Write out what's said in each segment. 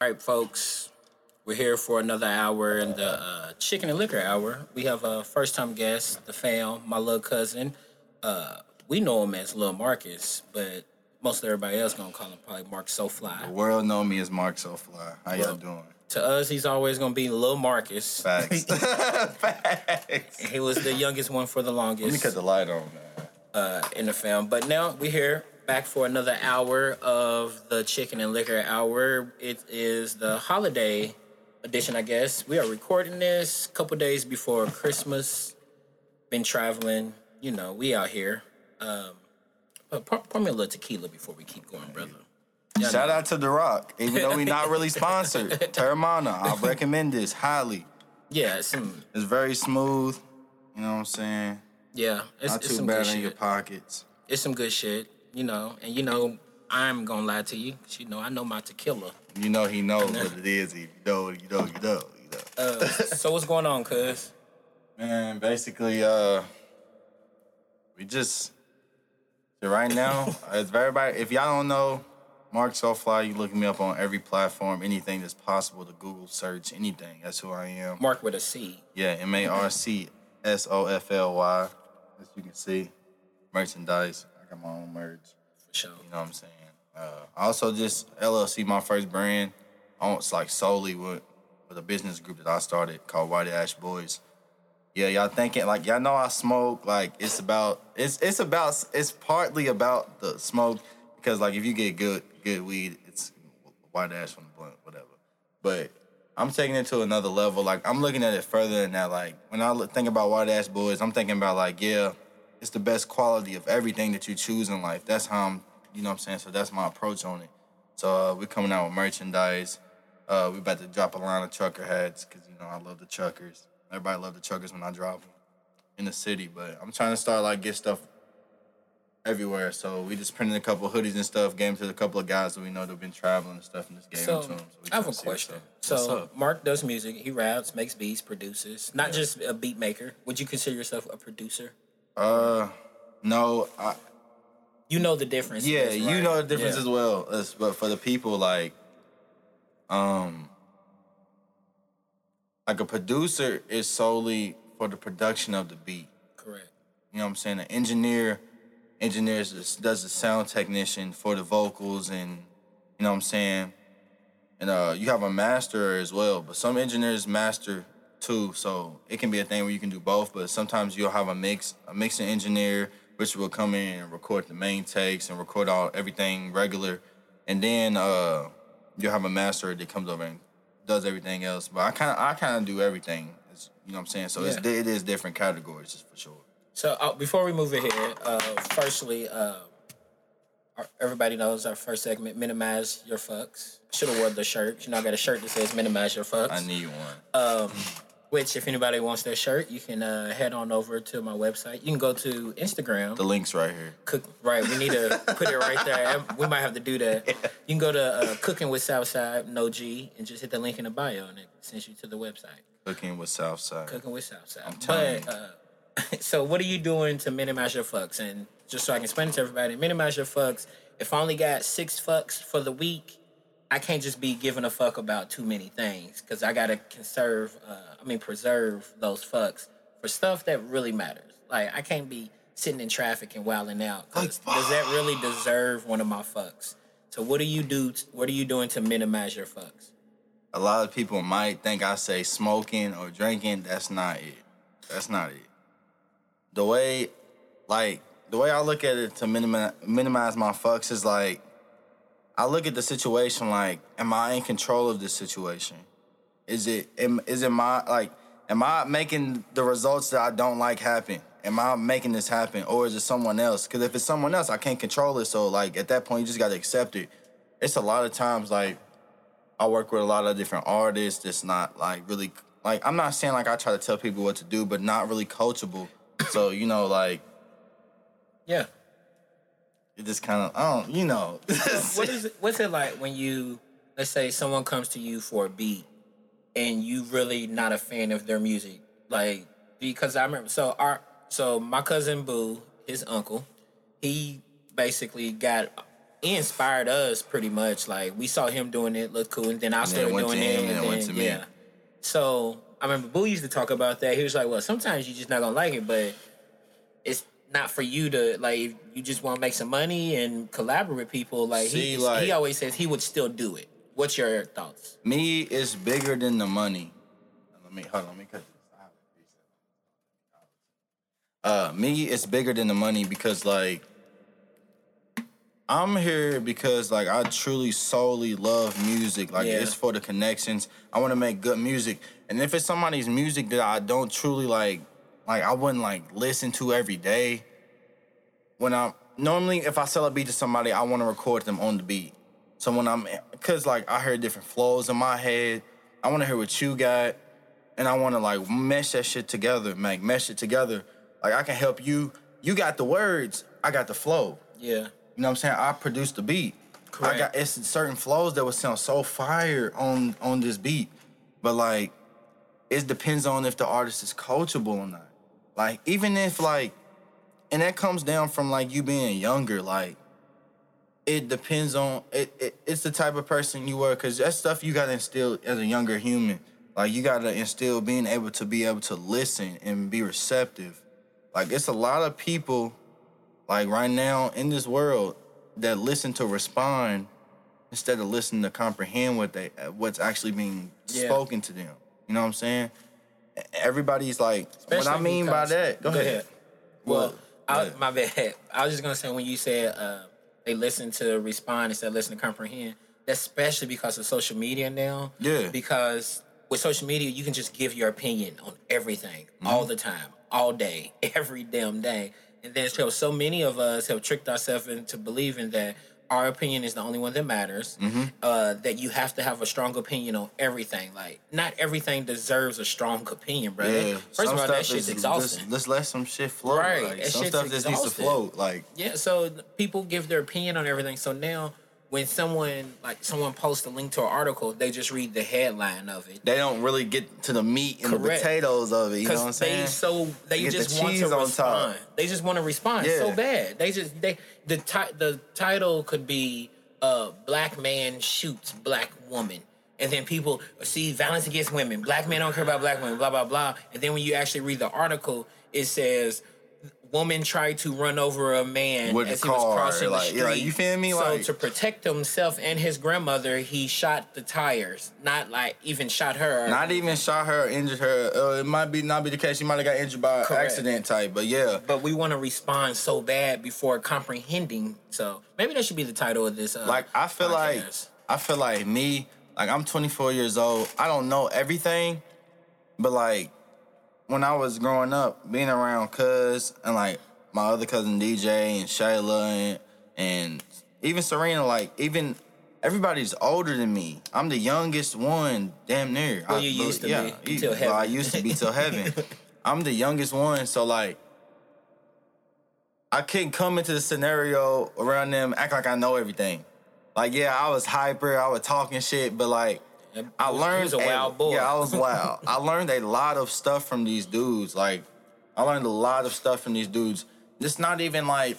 All right, folks, we're here for another hour in the uh, Chicken and Liquor Hour. We have a first time guest, the fam, my little cousin. Uh, we know him as Lil Marcus, but most of everybody else gonna call him probably Mark So Fly. The world know me as Mark SoFly. How y'all doing? To us, he's always gonna be Lil Marcus. Facts. Facts. He was the youngest one for the longest. Let me cut the light on, man. uh, in the film. But now we're here back for another hour of the Chicken and Liquor Hour. It is the holiday edition, I guess. We are recording this a couple days before Christmas. Been traveling, you know, we out here. Um, but pour, me a little tequila before we keep going, brother. Yeah, Shout out to The Rock. Even though we not really sponsored. Teremana, I recommend this highly. Yeah, it's some, It's very smooth. You know what I'm saying? yeah, it's, Not it's too bad in your pockets. It's some good shit, you know. And you know, I'm gonna lie to you, 'cause you know, I know my tequila. You know he knows what it is. You know, you know, you know, you know. Uh, so what's going on, cuz? Man, basically, uh, we just right now. As everybody, if y'all don't know, Mark SoFly, you look me up on every platform, anything that's possible to Google search, anything. That's who I am. Mark with a C. Yeah, M A R C S O F L Y. As you can see, merchandise. Got my own merch. For sure. You know what I'm saying? Uh, I also just LLC, my first brand. I It's like solely with with a business group that I started called White Ash Boys. Yeah, y'all thinking like y'all know I smoke. Like it's about it's it's about it's partly about the smoke because like if you get good good weed, it's white ash from the blunt, whatever. But I'm taking it to another level. Like I'm looking at it further than that. Like when I look, think about white ash boys, I'm thinking about like yeah, it's the best quality of everything that you choose in life. That's how I'm, you know what I'm saying. So that's my approach on it. So uh, we're coming out with merchandise. Uh, we about to drop a line of trucker hats because you know I love the truckers. Everybody love the truckers when I drop them in the city. But I'm trying to start like get stuff everywhere. So we just printed a couple hoodies and stuff. Gave them to a couple of guys that we know that've been traveling and stuff, and just gave So, them to them. So I have a question. So? Mark does music. He raps, makes beats, produces. Not just a beat maker. Would you consider yourself a producer? Uh, no, I, You know the difference. Yeah, this, you know the difference Yeah. as well. As, but for the people like, um, like a producer is solely for the production of the beat. Correct. You know what I'm saying? An engineer engineers does the sound technician for the vocals and you know what I'm saying? And uh you have a master as well, but some engineers master too, so it can be a thing where you can do both, but sometimes you'll have a mix a mixing engineer which will come in and record the main takes and record all everything regular. And then uh you'll have a master that comes over and does everything else. But I kinda I kinda do everything. It's, you know what I'm saying? So it's Yeah. it is different categories just for sure. So uh, before we move ahead, uh, firstly, uh, everybody knows our first segment, minimize your fucks. Should have wore the shirt. You know, I got a shirt that says minimize your fucks. I need one. Um, which, if anybody wants that shirt, you can uh, head on over to my website. You can go to Instagram. The link's right here. Cook right. We need to put it right there. We might have to do that. You can go to uh, Cooking with Southside No G and just hit the link in the bio, and it sends you to the website. Cooking with Southside. Cooking with Southside. telling But uh, so, what are you doing to minimize your fucks? And just so I can explain it to everybody, minimize your fucks. If I only got six fucks for the week, I can't just be giving a fuck about too many things because I gotta conserve. Uh, I mean, preserve those fucks for stuff that really matters. Like I can't be sitting in traffic and wilding out. 'cause does that really deserve one of my fucks? So what do you do? T- what are you doing to minimize your fucks? A lot of people might think I say smoking or drinking. That's not it. That's not it. The way, like, the way I look at it to minimize, minimize my fucks is like, I look at the situation like, am I in control of this situation? Is it, am, is it my, like, am I making the results that I don't like happen? Am I making this happen? Or is it someone else? Because if it's someone else, I can't control it. So, like, at that point, you just got to accept it. It's a lot of times, like, I work with a lot of different artists that's not like really like I'm not saying like I try to tell people what to do, but not really coachable. So, you know, like Yeah. It just kind of I don't, you know. what is it, what's it like when you let's say someone comes to you for a beat and you really not a fan of their music like because i remember so our so my cousin boo his uncle he basically got he inspired us pretty much. Like we saw him doing it, look cool, and then I then started doing it, and and it went then to me. yeah. So I remember Boo used to talk about that. He was like, "Well, sometimes you're just not gonna like it, but it's not for you to like. If you just want to make some money and collaborate with people. Like See, he like- he always says he would still do it. What's your thoughts? Me is bigger than the money. Let me hold on. Let me cut this. Uh, me it's bigger than the money because like I'm here because like I truly solely love music. Like Yeah. it's for the connections. I want to make good music, and if it's somebody's music that I don't truly like, like I wouldn't like listen to every day. When I'm normally if I sell a beat to somebody, I want to record them on the beat. So when I'm, cause like I heard different flows in my head, I want to hear what you got, and I want to like mesh that shit together, like mesh it together. Like I can help you. You got the words, I got the flow. Yeah, You know what I'm saying? I produced the beat. I Correct. got it's certain flows that would sound so fire on on this beat, but like it depends on if the artist is coachable or not. Like even if like, and that comes down from like you being younger. Like it depends on it. it it's the type of person you were cause that stuff you gotta instill as a younger human. Like you gotta instill being able to be able to listen and be receptive. Like it's a lot of people like right now in this world that listen to respond instead of listening to comprehend what they what's actually being Yeah. spoken to them. You know what I'm saying? Everybody's like, what I Especially mean by that? Go, ahead. Well, Well, I, my bad. I was just gonna say when you said uh, they listen to respond instead of listen to comprehend. That's especially because of social media now. Yeah. Because with social media, you can just give your opinion on everything Mm-hmm. all the time, all day, every damn day. And then so, so many of us have tricked ourselves into believing that our opinion is the only one that matters. Mm-hmm. Uh, that you have to have a strong opinion on everything. Like not everything deserves a strong opinion, bro. Yeah. First Some of all, that shit's is exhausting. Just, let's let some shit flow. Right, Like, some stuff just needs to float. Like Yeah, so people give their opinion on everything. So now, when someone like someone posts a link to an article, they just read the headline of it they don't really get to the meat and the potatoes of it. You know what I'm because they saying? so they Get the just want to on top. respond. They just want to respond so bad. They just they the ti- the title could be uh black man shoots black woman. And then people see violence against women. Black men don't care about black women, blah, blah, blah. And then when you actually read the article, it says woman tried to run over a man With a as he was crossing like, the street. yeah, you feel me? So Like- to protect himself and his grandmother, he shot the tires. Not like even shot her. Not even shot her, or injured her. Uh, it might be not be the case. She might have got injured by Correct. accident type. But yeah, but we want to respond so bad before comprehending. So maybe that should be the title of this. Uh, like I feel like. I feel like me. Like I'm 24 years old. I don't know everything, but like when I was growing up, being around cuz and like my other cousin DJ and Shayla and and even Serena, like even everybody's older than me. I'm the youngest one, damn near. Well, I- you used to yeah, be, till well, I used to be till heaven. I'm the youngest one, so like I couldn't come into the scenario around them act like I know everything. Like yeah, I was hyper, I was talking shit, but like I learned a wild boy. Yeah, I was wild. I learned a lot of stuff from these dudes. Like I learned a lot of stuff from these dudes. It's not even like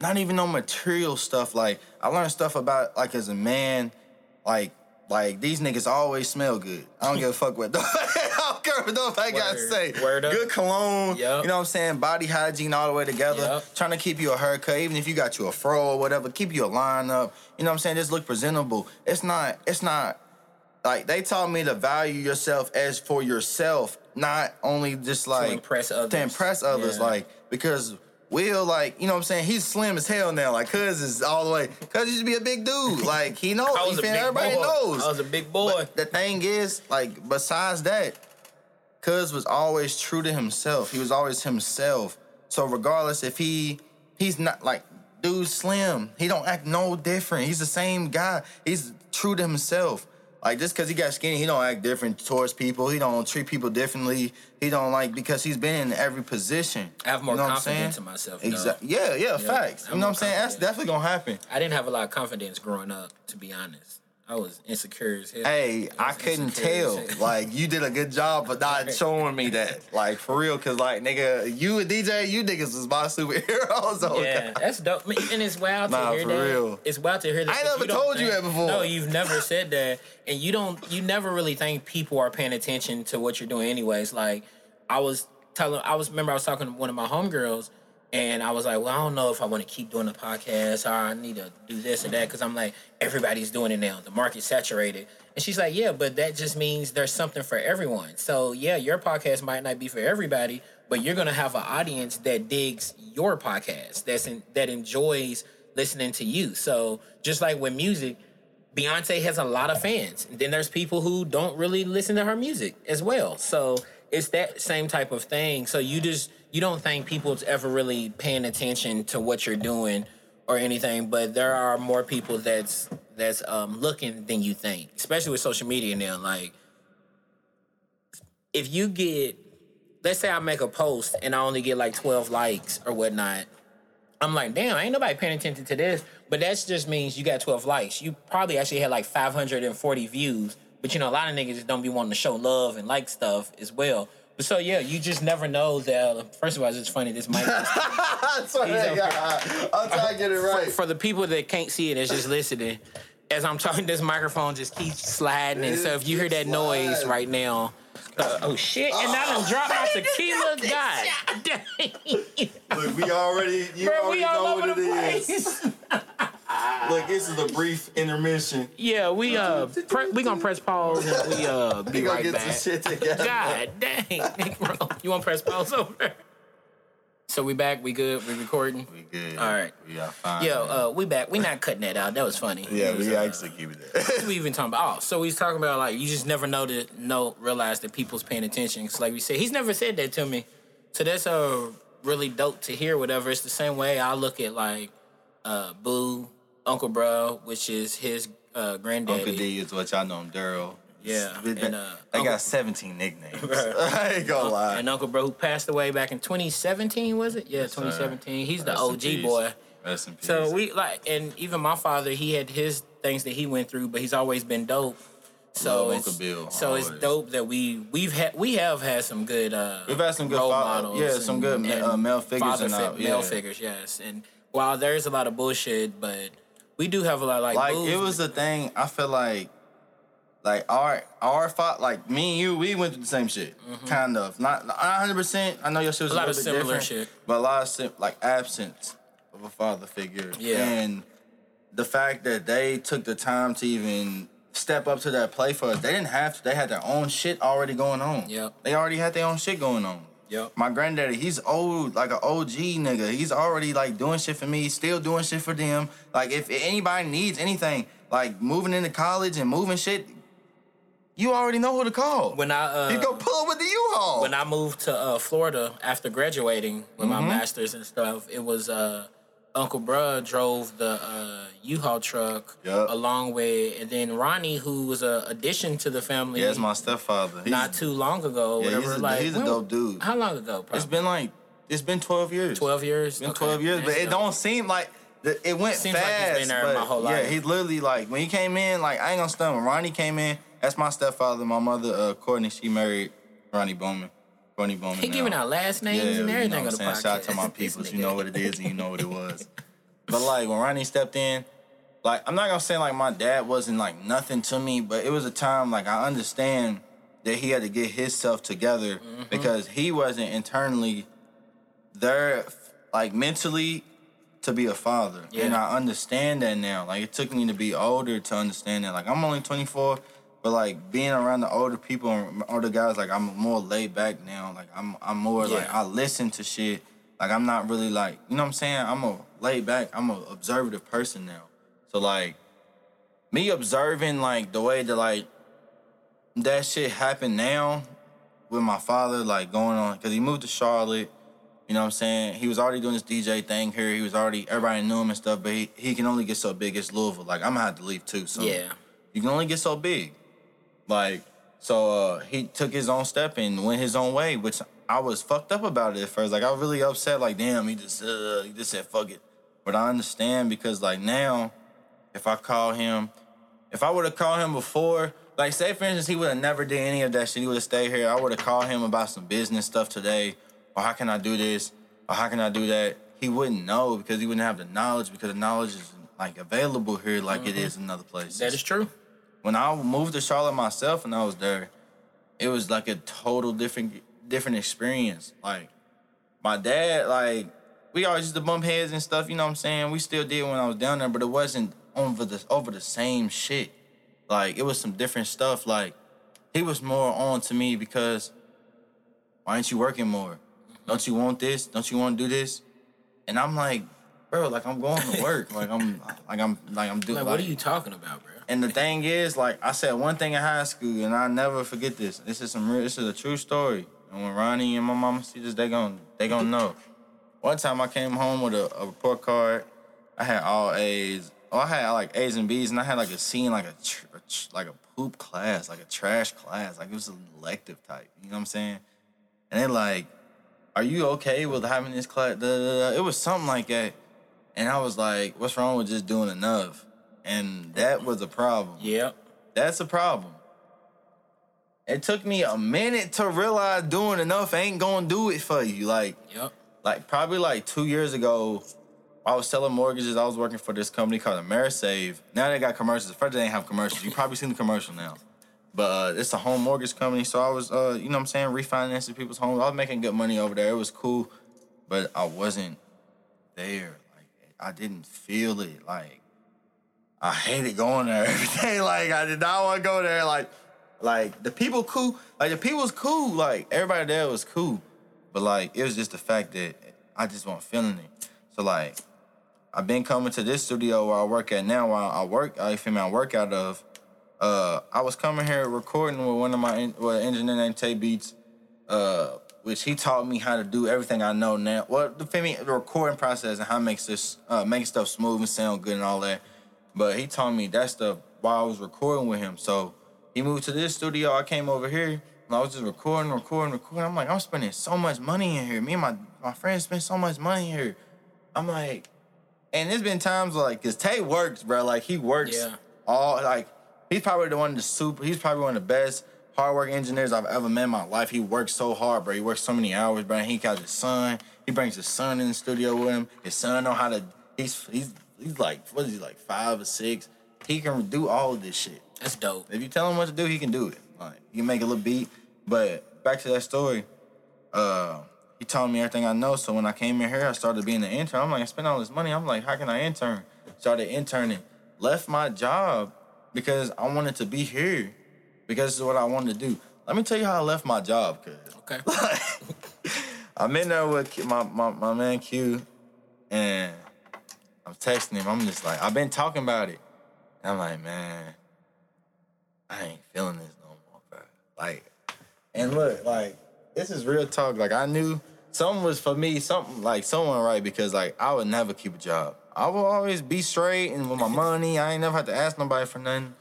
not even no material stuff. Like I learned stuff about like as a man, like like these niggas always smell good. I don't give a fuck what I don't care what nobody gotta Word. say. Word up. Good cologne. Yup. You know what I'm saying? Body hygiene all the way together. Yup. Trying to keep you a haircut, even if you got you a fro or whatever, keep you a line up. You know what I'm saying? Just look presentable. It's not, it's not like they taught me to value yourself as for yourself, not only just like to impress others. To impress others, Yeah. like because Will, like, you know what I'm saying? He's slim as hell now. Like, cuz is all the way. Cuz used to be a big dude. Like, he knows. I was a feel big Everybody boy. knows. I was a big boy. But the thing is, like, besides that, Cuz was always true to himself. He was always himself. So regardless if he he's not like dude slim, he don't act no different. He's the same guy. He's true to himself. Like just cause he got skinny, he don't act different towards people. He don't treat people differently. He don't like because he's been in every position. I have more You know confidence in myself. Exactly. Yeah, yeah, facts. I'm You know what I'm saying? That's definitely gonna happen. I didn't have a lot of confidence growing up, to be honest. I was insecure as hell. Hey, I was couldn't tell. Like you did a good job, but not showing me that. Like for real, cause like nigga, you and DJ, you niggas was my superheroes. So Yeah, that's dope. And it's wild Nah, to hear for that. real. It's wild to hear that. I never told you that before. No, you've never said that, and you don't. You never really think people are paying attention to what you're doing, anyways. Like I was telling, I was remember I was talking to one of my homegirls, and I was like, well, I don't know if I want to keep doing the podcast or I need to do this and that mm-hmm. because I'm like everybody's doing it now. The market's saturated, and she's like, yeah, but that just means there's something for everyone. So yeah, your podcast might not be for everybody, but you're gonna have an audience that digs your podcast, that's in, that enjoys listening to you. So just like with music, Beyonce has a lot of fans. And then there's people who don't really listen to her music as well. So it's that same type of thing. So you just you don't think people's ever really paying attention to what you're doing or anything, but there are more people that's that's um, looking than you think, especially with social media now. Like if you get let's say I make a post and I only get like 12 likes or whatnot, I'm like, damn, ain't nobody paying attention to this. But that just means you got 12 likes. You probably actually had like 540 views. But you know, a lot of niggas don't be wanting to show love and like stuff as well. But so yeah, you just never know that. First of all, it's just funny. This mic. I swear to He's God, I'm trying to get it right. for the people that can't see it, it's just listening. As I'm talking, this microphone just keeps sliding, and so if you hear that noise right now, uh, oh shit! And I done dropped my tequila. God Look, we already, you bro, already we all know over what the it is. place. Look, this is a brief intermission. Yeah, we uh, pre- we gonna press pause and we uh be We gonna right get back. some shit together. God dang, bro, you want to press pause over? there? So we back. We good. We recording. We good. All right. We are fine. Yo, uh, we back. We not cutting that out. That was funny. yeah, was, we uh, actually keep it there. what we even talking about? Oh, so he's talking about like you just never know to know realize that people's paying attention. Cause like we said, he's never said that to me. So that's uh really dope to hear. Whatever. It's the same way I look at like uh Boo, Uncle Bro, which is his uh granddaddy. Uncle D is what y'all know him, Daryl. Yeah, They, and, uh, they Uncle- got 17 nicknames. Right. I ain't gonna lie. And Uncle Bro who passed away back in 2017, was it? Yeah, sir. 2017. He's the Rest OG boy. Rest in peace. So we like, and even my father, he had his things that he went through, but he's always been dope. So Love it's Uncle Bill, so it's dope that we we've had we have had some good uh We've had some good role fa- models, yeah, some good ma- uh, male figures father our- fi- male figures, yes. And while there's a lot of bullshit, but we do have a lot like like Boo's- it was a thing. I feel like, like our our fa- like me and you, we went through the same shit, kind of. Not not hundred percent. I know your shit was Mm-hmm. A a, lot little of bit similar shit. but a lot of sim- like absence of a father figure. Yeah. and the fact that they took the time to even step up to that play for us, they didn't have to. They had their own shit already going on. Yeah, they already had their own shit going on. Yep. My granddaddy, he's old, like an OG nigga. He's already like doing shit for me. Still doing shit for them. Like if anybody needs anything, like moving into college and moving shit, you already know who to call. when I uh, you go pull up with the U-Haul. when I moved to uh, Florida after graduating with Mm-hmm. my masters and stuff, it was uh, Uncle Bruh drove the uh, U-Haul truck Yup. along with, and then Ronnie, who was a addition to the family, yeah, it's my stepfather. He's- not too long ago. Yeah, whatever, he's a- like he's a when- dope dude. How long ago? Probably? It's been like it's been twelve years. twelve years. It's been Okay, twelve years, but that's it dope. don't seem like it went Seems like fast. he's been there but my whole life. Yeah, life. he literally like when he came in, like I ain't gonna stunt. When Ronnie came in, that's my stepfather. My mother, uh, Courtney, she married Ronnie Bowman. Bowman. He now. giving out last names Yeah, and you know everything on the podcast. Shout out to my peoples. You know what it is and you know what it was. But like when Ronnie stepped in, like I'm not gonna say like my dad wasn't like nothing to me, but it was a time like I understand that he had to get himself together Mm-hmm. because he wasn't internally there like mentally to be a father. And I understand that now. Like it took me to be older to understand that. Like I'm only 24, but like being around the older people and older guys, like I'm more laid back now. Like I'm I'm more like I listen to shit. Like I'm not really like you know what I'm saying. I'm a laid back. I'm a observative person now. So like me observing like the way that like that shit happened now with my father like going on because he moved to Charlotte. You know what I'm saying? He was already doing this DJ thing here. He was already everybody knew him and stuff, but he, he can only get so big as Louisville. Like I'm gonna have to leave too. So Yeah. you can only get so big. Like, so uh he took his own step and went his own way, which I was fucked up about it at first. Like I was really upset, like, damn, he just uh he just said fuck it. But I understand because like now, if I call him if I would have called him before, like say for instance, he would have never did any of that shit. He would have stayed here. I would have called him about some business stuff today, or how can I do this, or how can I do that. He wouldn't know because he wouldn't have the knowledge because the knowledge is like available here like it is in other places. That is true. When I moved to Charlotte myself and I was there, it was like a total different different experience. Like my dad, like we always used to bump heads and stuff. You know what I'm saying? We still did when I was down there, but it wasn't over the over the same shit. Like it was some different stuff. Like he was more on to me because why aren't you working more? Don't you want this? Don't you want to do this? And I'm like, bro, like I'm going to work. like I'm like I'm like I'm doing. Like, what are you talking about, bro? And the thing is, like I said one thing in high school, and I never forget this. This is some real. This is a true story. And when Ronnie and my mama see this, they gon' they gon' know. One time I came home with a, a report card. I had all A's. Oh, I had like A's and B's, and I had like a C in like a, tr- a tr- like a poop class, like a trash class. Like it was an elective type. You know what I'm saying? And they like, "Are you okay with having this class?" It was something like that. And I was like, "What's wrong with just doing enough?" And that was a problem. Yep. That's a problem. It took me a minute to realize doing enough ain't gonna do it for you. Like, Yep. like probably like two years ago, I was selling mortgages. I was working for this company called Amerisave. Now they got commercials. First they didn't have commercials. You probably seen the commercial now. But uh, it's a home mortgage company. So I was, uh, you know what I'm saying, refinancing people's homes. I was making good money over there. It was cool. But I wasn't there. I didn't feel it. Like I hated going there every day. Like I did not want to go there. Like, like the people cool. Like the people was cool. Like everybody there was cool. But like it was just the fact that I just wasn't feeling it. So like I've been coming to this studio where I work at now. Where I work, I feel me, I work out of. Uh, I was coming here recording with one of my with an engineer named Tay Beats, uh, which he taught me how to do everything I know now. Well, the me, the recording process and how it makes this uh, making stuff smooth and sound good and all that. But he taught me that stuff while I was recording with him. So he moved to this studio. I came over here and I was just recording, recording, recording. I'm like, I'm spending so much money in here. Me and my my friends spend so much money here. I'm like, and there's been times like, cause Tay works, bro. Like he works Yeah. all like he's probably the one of the super. He's probably one of the best hardworking engineers I've ever met in my life. He works so hard, bro. He works so many hours, bro. He got his son. He brings his son in the studio with him. His son know how to. He's he's he's like what is he like five or six? He can do all of this shit. That's dope. If you tell him what to do, he can do it. Like he can make a little beat. But back to that story, uh, he taught me everything I know. So when I came in here, I started being an intern. I'm like, I spent all this money. I'm like, how can I intern? Started interning. Left my job because I wanted to be here because this is what I wanted to do. Let me tell you how I left my job, cause Okay. I'm in there with my, my, my man Q, and I'm texting him. I'm just like, I've been talking about it. And I'm like, man, I ain't feeling this no more, bro. Like, and look, like, this is real talk. Like, I knew something was for me, something like someone right because like I would never keep a job. I will always be straight and with my money. I ain't never had to ask nobody for nothing.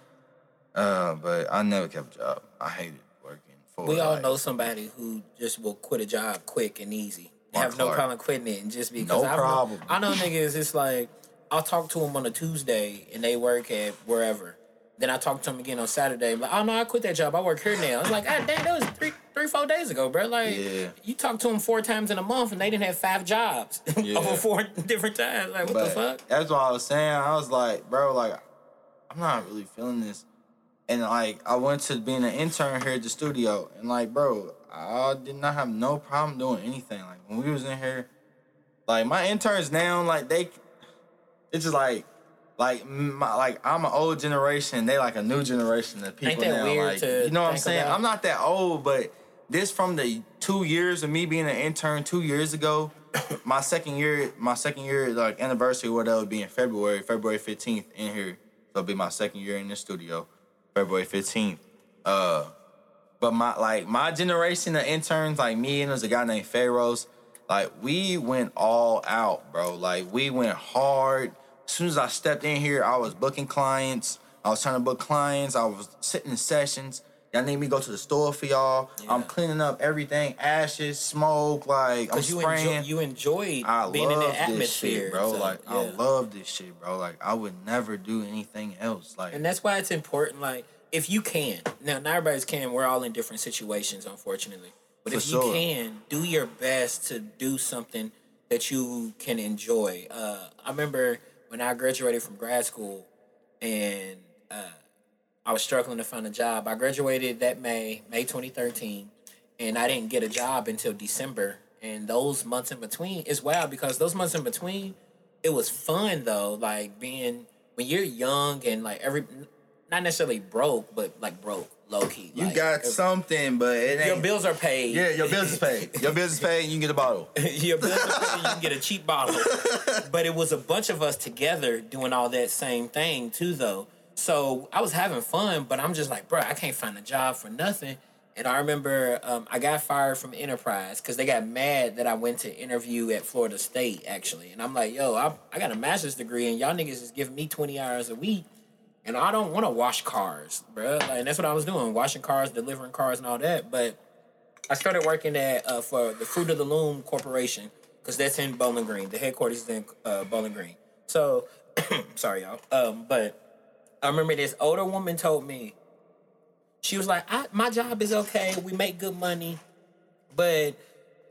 Uh, but I never kept a job. I hated working for. We all like, know somebody who just will quit a job quick and easy. Mark have no problem quitting it and just because No I know- problem. I know niggas. It's like I'll talk to them on a Tuesday and they work at wherever. Then I talk to them again on Saturday. I'm like, oh no, I quit that job. I work here now. It's like, ah, dang, that was three, three, four days ago, bro. Like, Yeah. you talk to them four times in a month and they didn't have five jobs Yeah. over four different times. Like, what But the fuck? That's what I was saying. I was like, bro, like, I'm not really feeling this. And like, I went to being an intern here at the studio, and like, bro, I did not have no problem doing anything. Like when we was in here, like my interns now, like they, it's just like, like my, like I'm an old generation. They like a new generation of people now. weird like, you know what I'm saying? about? I'm not that old, but this from the two years of me being an intern two years ago. my second year, my second year like anniversary, what that would be in February, February 15th in here. So it'll be my second year in the studio, February 15th. Uh, but my like my generation of interns, like me and there's a guy named Pharaohs, like we went all out, bro. Like we went hard. As soon as I stepped in here, I was booking clients. I was trying to book clients. I was sitting in sessions. Y'all need me to go to the store for y'all. I'm cleaning up everything, ashes, smoke, like I'm Because you spraying. enjoy, you enjoyed I being in that this atmosphere, shit, bro. So, like I love this shit, bro. Like I would never do anything else. Like And that's why it's important. Like, if you can, now not everybody's can. We're all in different situations, unfortunately. But if you sure. can, do your best to do something that you can enjoy. Uh, I remember when I graduated from grad school, and uh, I was struggling to find a job. I graduated that May, May 2013, and I didn't get a job until December. And those months in between is wild because those months in between, it was fun though. Like being when you're young and like every, not necessarily broke, but like broke, low key. you like, got something, but it ain't. Your bills are paid. yeah, your bills is paid. Your bills is paid, and you can get a bottle. your bills are paid, you can get a cheap bottle. But it was a bunch of us together doing all that same thing too, though. So I was having fun, but I'm just like, bro, I can't find a job for nothing. And I remember um, I got fired from Enterprise because they got mad that I went to interview at Florida State, actually. And I'm like, yo, I, I got a master's degree, and y'all niggas is giving me 20 hours a week. And I don't want to wash cars, bro. Like, and that's what I was doing, washing cars, delivering cars, and all that. But I started working at uh, for the Fruit of the Loom Corporation because that's in Bowling Green. The headquarters is in uh, Bowling Green. So, sorry y'all. Um, but I remember this older woman told me, she was like, "My job is okay. We make good money, but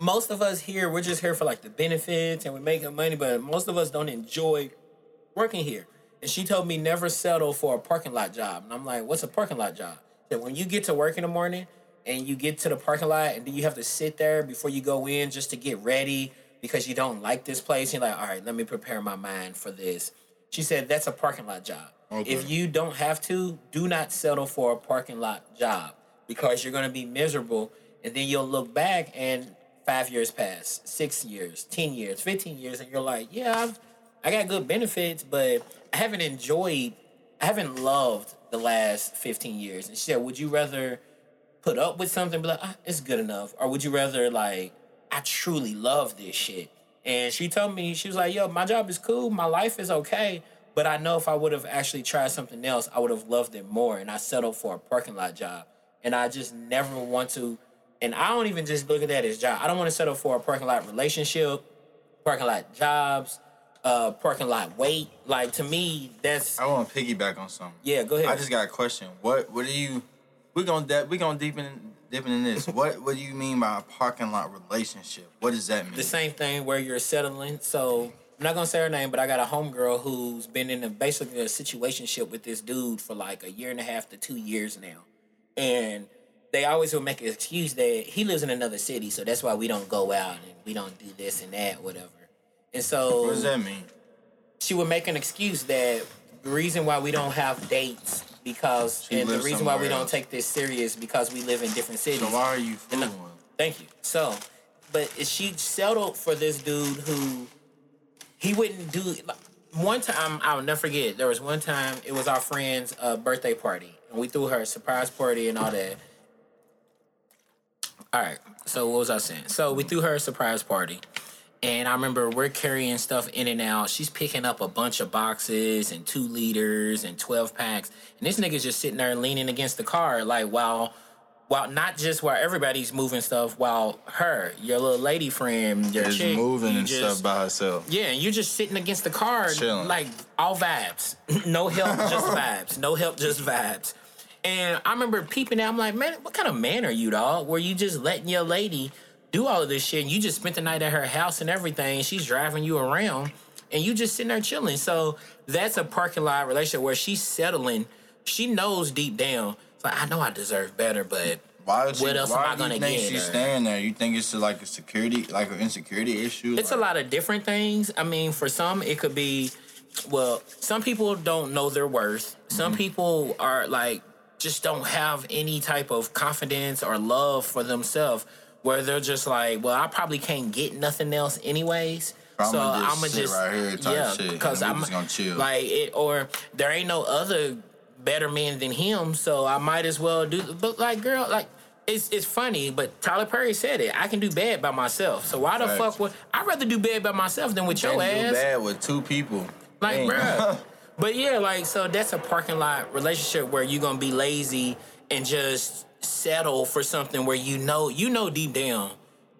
most of us here, we're just here for like the benefits and we make good money. But most of us don't enjoy working here." And she told me never settle for a parking lot job. And I'm like, "What's a parking lot job?" That when you get to work in the morning and you get to the parking lot and then you have to sit there before you go in just to get ready because you don't like this place. You're like, all right, let me prepare my mind for this. She said that's a parking lot job. Okay. If you don't have to, do not settle for a parking lot job because you're going to be miserable. And then you'll look back and five years pass, six years, 10 years, 15 years, and you're like, yeah, I've, I got good benefits, but I haven't enjoyed, I haven't loved the last 15 years. And she said, would you rather put up with something, be like, ah, it's good enough? Or would you rather, like, I truly love this shit? And she told me, she was like, yo, my job is cool, my life is okay, but I know if I would have actually tried something else, I would have loved it more. And I settled for a parking lot job. And I just never want to, and I don't even just look at that as job. I don't want to settle for a parking lot relationship, parking lot jobs, uh, parking lot wait. Like to me, that's I want to piggyback on something. yeah. Go ahead. I just got a question. What What do you? We're gonna de- we're gonna deepen deepen in this. what What do you mean by a parking lot relationship? What does that mean? the same thing where you're settling. So I'm not gonna say her name, but I got a homegirl who's been in a basically a situationship with this dude for like a year and a half to two years now, and they always will make an excuse that he lives in another city, so that's why we don't go out and we don't do this and that, whatever. And so What does that mean? she would make an excuse that the reason why we don't have dates because She and the reason why we somewhere don't take this serious because we live in different cities. So why are you And, uh, fooling? Thank you. So, but she settled for this dude who he wouldn't do. One time, I'll never forget. There was one time it was our friend's uh, birthday party, and we threw her a surprise party and all that. All right. So what was I saying? So we threw her a surprise party. And I remember we're carrying stuff in and out. She's picking up a bunch of boxes and two liters and 12 packs. And this nigga's just sitting there leaning against the car, like while while not just while everybody's moving stuff, while her, your little lady friend, your Is chick, moving and just- stuff by herself. yeah, and you're just sitting against the car, Chilling. like all vibes. no help, just vibes. No help, just vibes. And I remember peeping out. I'm like, man, what kind of man are you, dog? Where you just letting your lady do all of this shit? And you just spent the night at her house and everything. And she's driving you around, and you just sitting there chilling. So that's a parking lot relationship where she's settling. She knows deep down. Like I know I deserve better, but Why is she, What else why am I do you gonna think get she's her? staying there? You think it's like a security, like an insecurity issue? It's a lot of different things. I mean, for some, it could be, well, some people don't know their worth. Some Mm-hmm. people are like, just don't have any type of confidence or love for themselves, where they're just like, well, I probably can't get nothing else anyways. So I'ma just I'ma sit right here type yeah, shit, because I'm just gonna chill. like it, or there ain't no other better men than him, so I might as well do. But like, girl, like. It's, it's funny, but Tyler Perry said it. I can do bad by myself. So why the Facts. fuck would I'd rather do bad by myself than with your Can't do ass? bad with two people. Like, bruh. but yeah, like, so that's a parking lot relationship where you're gonna be lazy and just settle for something where you know you know deep down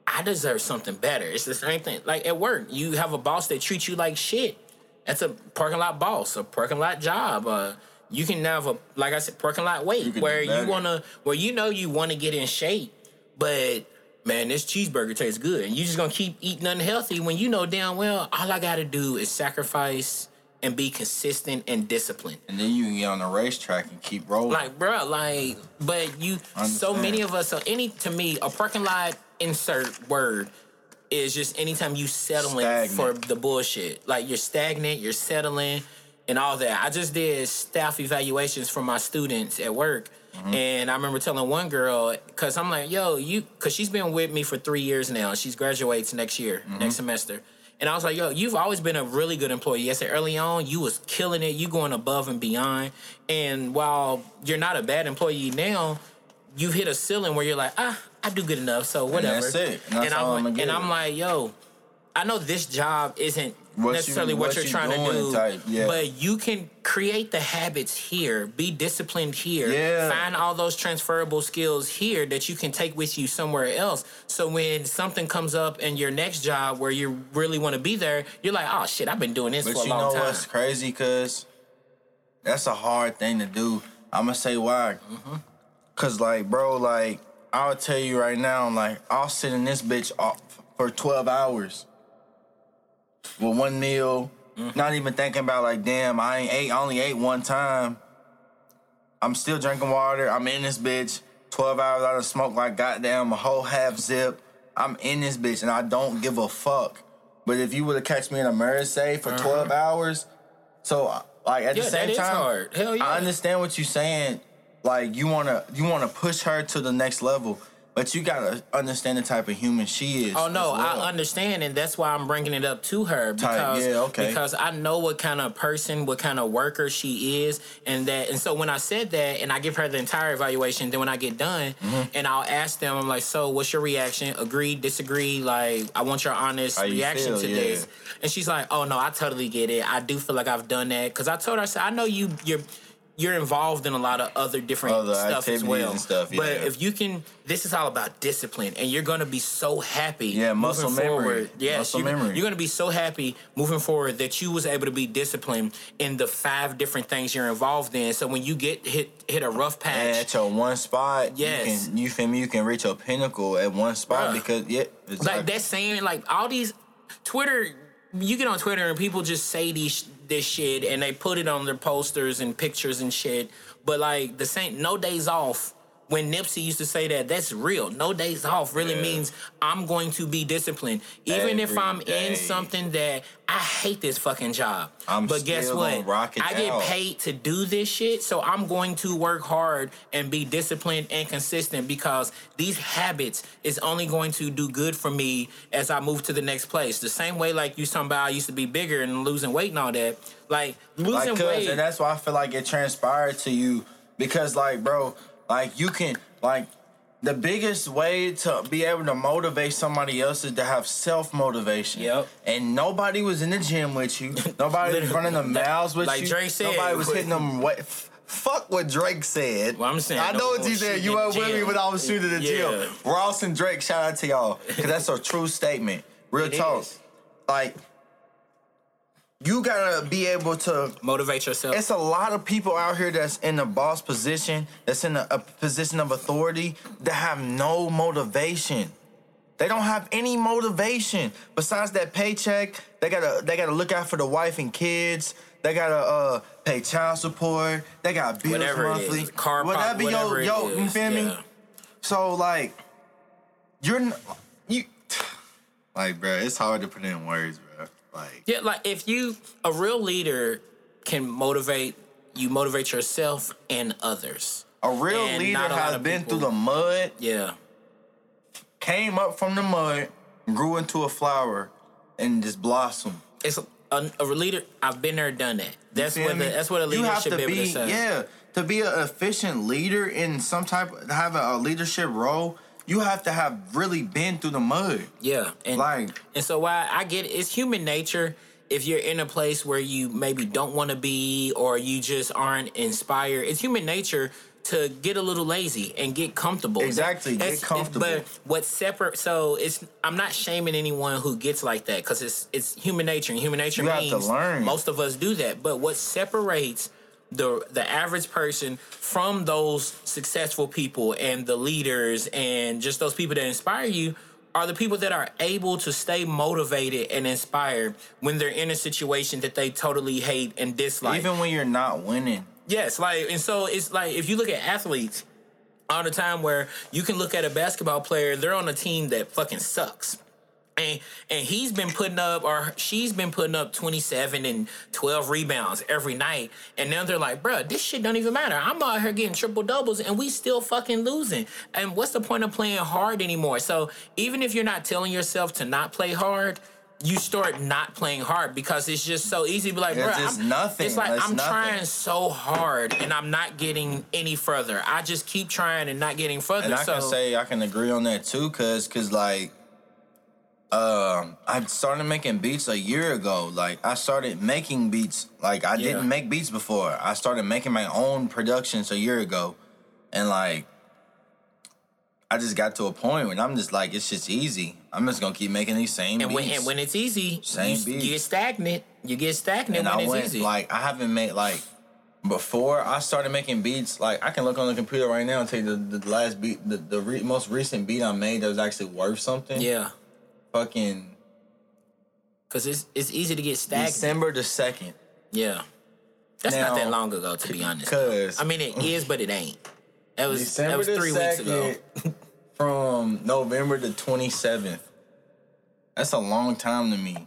I deserve something better. It's the same thing. Like at work, you have a boss that treats you like shit. That's a parking lot boss, a parking lot job. Uh, you can have a like I said, parking lot weight can where you wanna where you know you wanna get in shape, but man, this cheeseburger tastes good, and you just gonna keep eating unhealthy when you know damn well all I gotta do is sacrifice and be consistent and disciplined. And then you can get on the racetrack and keep rolling. Like, bruh, like, but you, so many of us, so any, to me, a parking lot insert word is just anytime you settling Stagnant. for the bullshit. Like, you're stagnant, you're settling, and all that. I just did staff evaluations for my students at work. Mm-hmm. And I remember telling one girl, cause I'm like, yo, you, cause she's been with me for three years now. and She's graduates next year, Mm-hmm. next semester. And I was like, yo, you've always been a really good employee. I said early on, you was killing it. You going above and beyond. And while you're not a bad employee now, you've hit a ceiling where you're like, ah, I do good enough, so whatever. that's it. And that's I'm, all I'ma and I'm like, yo, I know this job isn't What you- necessarily what, what you're you trying to do, type, yeah. but you can create the habits here, be disciplined here, Yeah. find all those transferable skills here that you can take with you somewhere else. So when something comes up in your next job where you really want to be there, you're like, oh shit, I've been doing this But for a long time. But you know what's crazy? Cause that's a hard thing to do. I'm gonna say why. Mm-hmm. Cause like, bro, like I'll tell you right now, like I'll sit in this bitch off for 12 hours with one meal, Mm-hmm. not even thinking about like, damn, I ain't ate, I only ate one time. I'm still drinking water. I'm in this bitch. 12 hours out of smoke like goddamn a whole half zip. I'm in this bitch and I don't give a fuck. But if you would have catch me in a Mersey for 12 hours, so like at Uh-huh. Yeah, the same time, hard. Hell yeah. I understand what you're saying. Like you wanna you wanna push her to the next level, but you gotta understand the type of human she is. Oh no, well. I understand, and that's why I'm bringing it up to her because yeah, okay. because I know what kind of person, what kind of worker she is, and that, and so when I said that, and I give her the entire evaluation, then when I get done, Mm-hmm. and I'll ask them, I'm like, so what's your reaction? Agree, disagree? Like, I want your honest you reaction feel, to yeah. this. And she's like, oh no, I totally get it. I do feel like I've done that because I told her, I said, I know you, you're. You're involved in a lot of other different Other stuff as well. and stuff, But if you can, this is all about discipline, and you're gonna be so happy. Yeah, muscle memory. Forward. Yes, Muscle you, memory. You're gonna be so happy moving forward that you was able to be disciplined in the five different things you're involved in. So when you get hit hit a rough patch, And at your one spot, Yes. you can you feel me? You can reach a pinnacle at one spot Bruh. because yeah, exactly. like that saying, like all these Twitter, you get on Twitter and people just say these this shit and they put it on their posters and pictures and shit. But like the same, no days off. When Nipsey used to say that, that's real. No days off really Yeah. means I'm going to be disciplined, even if I'm day. in something that I hate this fucking job. I'm but guess what? I get out. paid to do this shit, so I'm going to work hard and be disciplined and consistent because these habits is only going to do good for me as I move to the next place. The same way, like you somebody I used to be bigger and losing weight and all that. Like losing like, weight. and that's why I feel like it transpired to you because, like, bro, like you can, like, the biggest way to be able to motivate somebody else is to have self motivation. Yep. And nobody was in the gym with you. Nobody was running the miles with Like you. Drake said, Nobody was hitting them. What? f- Fuck what Drake said. Well, I'm saying, I no know what more you said. You were with me when I was shooting the Yeah. gym. Ross and Drake, shout out to y'all. Because that's a true statement. Real It talk. is. Like, you gotta be able to Motivate yourself. it's a lot of people out here that's in a boss position, that's in a, a position of authority, that have no motivation. They don't have any motivation besides that paycheck. They gotta they gotta look out for the wife and kids. They gotta uh, pay child support. They got bills whatever monthly. it is, car pop, whatever, yo, it yo, you feel me? yeah. So like, you're you like, bro. It's hard to put in words. Like, Yeah, like if you a real leader can motivate you motivate yourself and others. a real And leader a has been people- through the mud. Yeah. came up from the mud, grew into a flower, and just blossomed. It's a, a leader. I've been there, done that. That's what the, that's what a You leader have should to be able to say. Yeah, to be an efficient leader in some type, have a, a leadership role, you have to have really been through the mud. Yeah, and Like- and so why I get it, it's human nature. If you're in a place where you maybe don't want to be, or you just aren't inspired, it's human nature to get a little lazy and get comfortable. Exactly, That- get comfortable. But what separate? So it's I'm not shaming anyone who gets like that because it's it's human nature. And human nature You means most of us do that. But what separates the the average person from those successful people and the leaders and just those people that inspire you are the people that are able to stay motivated and inspired when they're in a situation that they totally hate and dislike. Even when you're not winning. Yes, like and so it's like if you look at athletes all the time where you can look at a basketball player, they're on a team that fucking sucks. And and he's been putting up or she's been putting up 27 and 12 rebounds every night. And now they're like, bruh, this shit don't even matter. I'm out here getting triple doubles and we still fucking losing. And what's the point of playing hard anymore? So even if you're not telling yourself to not play hard, you start not playing hard because it's just so easy to be like, It's bruh, just I'm, nothing. It's like It's I'm nothing. trying so hard and I'm not getting any further. I just keep trying and not getting further. And I so can say I can agree on that too, cause cause like um I started making beats a year ago. Like I started making beats. Like I Yeah. didn't make beats before. I started making my own productions a year ago. And like I just got to a point when I'm just like, it's just easy. I'm just gonna keep making these same and when beats. and when it's easy, Same you, beats. you get stagnant. You get stagnant and when I it's went easy. like I haven't made like before I started making beats. Like I can look on the computer right now and tell you the, the last beat, the, the re- most recent beat I made that was actually worth something. yeah, Fucking because it's it's easy to get stagnant. December the second. Yeah, that's not that long ago, to be honest. Cause I mean, it is, but it ain't. That was December that was three weeks ago. from November the twenty seventh. That's a long time to me.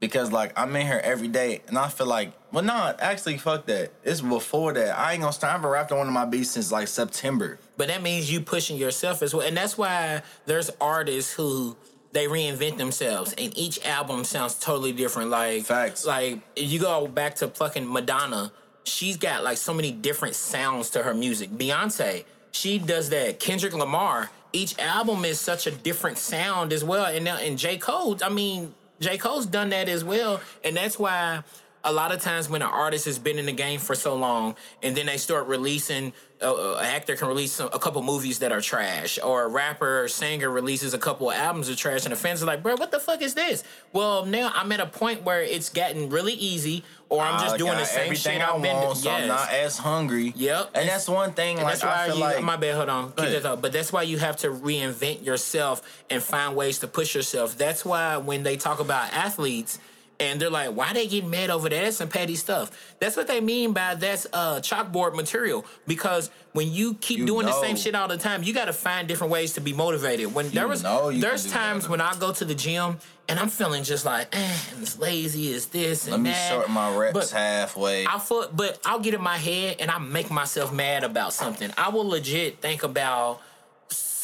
Because like I'm in here every day and I feel like well not actually fuck that. It's before that. I ain't gonna start I've been rapped on one of my beats since like September. But that means you pushing yourself as well, and that's why there's artists who they reinvent themselves, and each album sounds totally different. Like Facts. Like if you go back to fucking Madonna, she's got like so many different sounds to her music. Beyonce, she does that. Kendrick Lamar, each album is such a different sound as well. And now and J Cole, I mean, J Cole's done that as well, and that's why. A lot of times when an artist has been in the game for so long, and then they start releasing, uh, an actor can release some, a couple movies that are trash, or a rapper or singer releases a couple of albums of trash, and the fans are like, "Bro, what the fuck is this?" Well, now I'm at a point where it's gotten really easy, or I'm just I doing the same shit I I've been doing. so I'm not as hungry. Yep. And that's one thing. And like that's why I feel you, like my bad, hold on. That. But that's why you have to reinvent yourself and find ways to push yourself. That's why when they talk about athletes and they're like, why they getting mad over that? That's some petty stuff. That's what they mean by that's uh, chalkboard material. Because when you keep You doing the same shit all the time, you got to find different ways to be motivated. When there was, know you there's times when I go to the gym and I'm feeling just like, eh, I'm as lazy as this and let me that. shorten my reps But- halfway. I feel, but I'll get in my head and I make myself mad about something. I will legit think about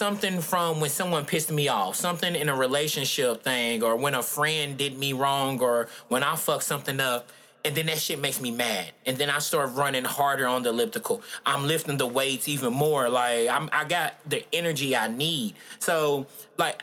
something from when someone pissed me off, something in a relationship thing, or when a friend did me wrong, or when I fucked something up. And then that shit makes me mad. And then I start running harder on the elliptical. I'm lifting the weights even more. Like I'm, I got the energy I need. So like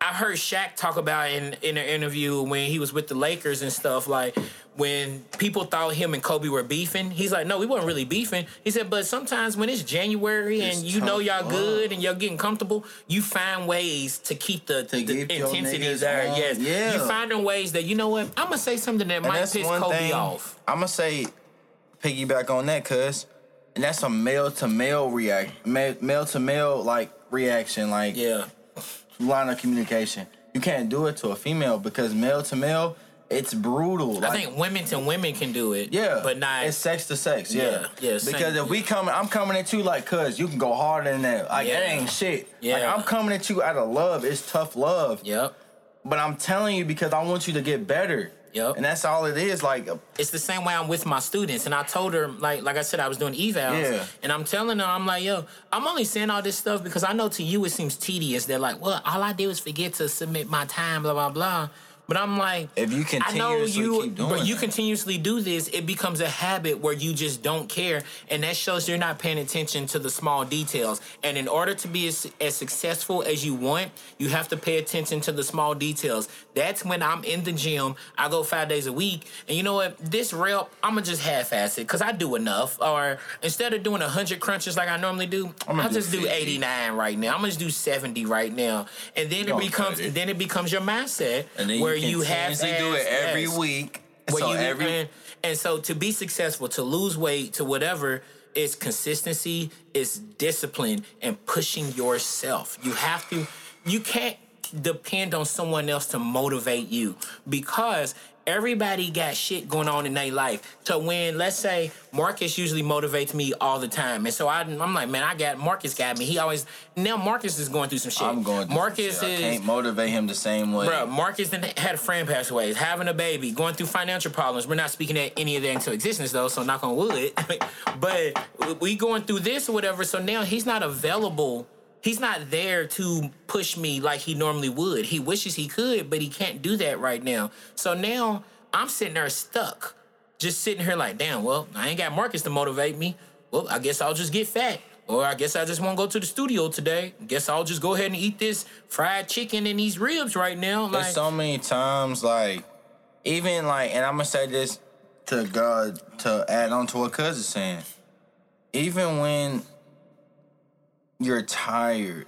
I heard Shaq talk about in in an interview when he was with the Lakers and stuff. Like when people thought him and Kobe were beefing, he's like, "No, we weren't really beefing." He said, "But sometimes when it's January and It's you know y'all good and you're getting comfortable, you find ways to keep the, To the intensity there. on. Yes, Yeah. you finding ways that you know what I'm gonna say something that And might piss Kobe thing. off. I'm gonna say, piggyback on that, cuz, and that's a male to male react, male to male like reaction, like Yeah, line of communication. You can't do it to a female because male to male, it's brutal. I Like, think women to women can do it. Yeah, but not. It's sex to sex. Yeah, Yeah, yeah, same. Because if we coming, I'm coming at you like, cuz you can go harder than that. Like Yeah. that ain't shit. Yeah. Like I'm coming at you out of love. It's tough love. yep. But I'm telling you because I want you to get better. Yep. And that's all it is. Like uh, it's the same way I'm with my students. And I told her, like, like I said, I was doing evals. Yeah. And I'm telling her, I'm like, yo, I'm only saying all this stuff because I know to you it seems tedious. They're like, well, all I did was forget to submit my time, blah, blah, blah. But I'm like, If you I know continuously you, keep doing but you that. continuously do this, it becomes a habit where you just don't care, and that shows you're not paying attention to the small details. And in order to be as, as successful as you want, you have to pay attention to the small details. That's when I'm in the gym. I go five days a week, and you know what? This rep, I'm gonna just half-ass it because I do enough. Or instead of doing hundred crunches like I normally do, I'ma I'll do just do 89 right now. I'm gonna just do 70 right now, and then it becomes then it becomes your mindset And then where you you, have continuously do it every week. where so you every and, and so to be successful, to lose weight, to whatever, it's consistency, it's discipline, and pushing yourself. You have to. You can't depend on someone else to motivate you because everybody got shit going on in their life. So when let's say Marcus usually motivates me all the time, and so I, I'm like, man, I got Marcus got me. He always now Marcus is going through some shit. I'm going. through Marcus some shit. is I can't motivate him the same way. Bro, Marcus had a friend pass away, is having a baby, going through financial problems. We're not speaking at any of that into existence though, so knock on wood. but we going through this or whatever, so now he's not available. He's not there to push me like he normally would. He wishes he could, but he can't do that right now. So now I'm sitting there stuck, just sitting here like, damn, well, I ain't got Marcus to motivate me. Well, I guess I'll just get fat. Or I guess I just won't go to the studio today. Guess I'll just go ahead and eat this fried chicken and these ribs right now. There's Like, so many times, like, even like, and I'm gonna say this to God to add on to what Cuz is saying. Even when you're tired,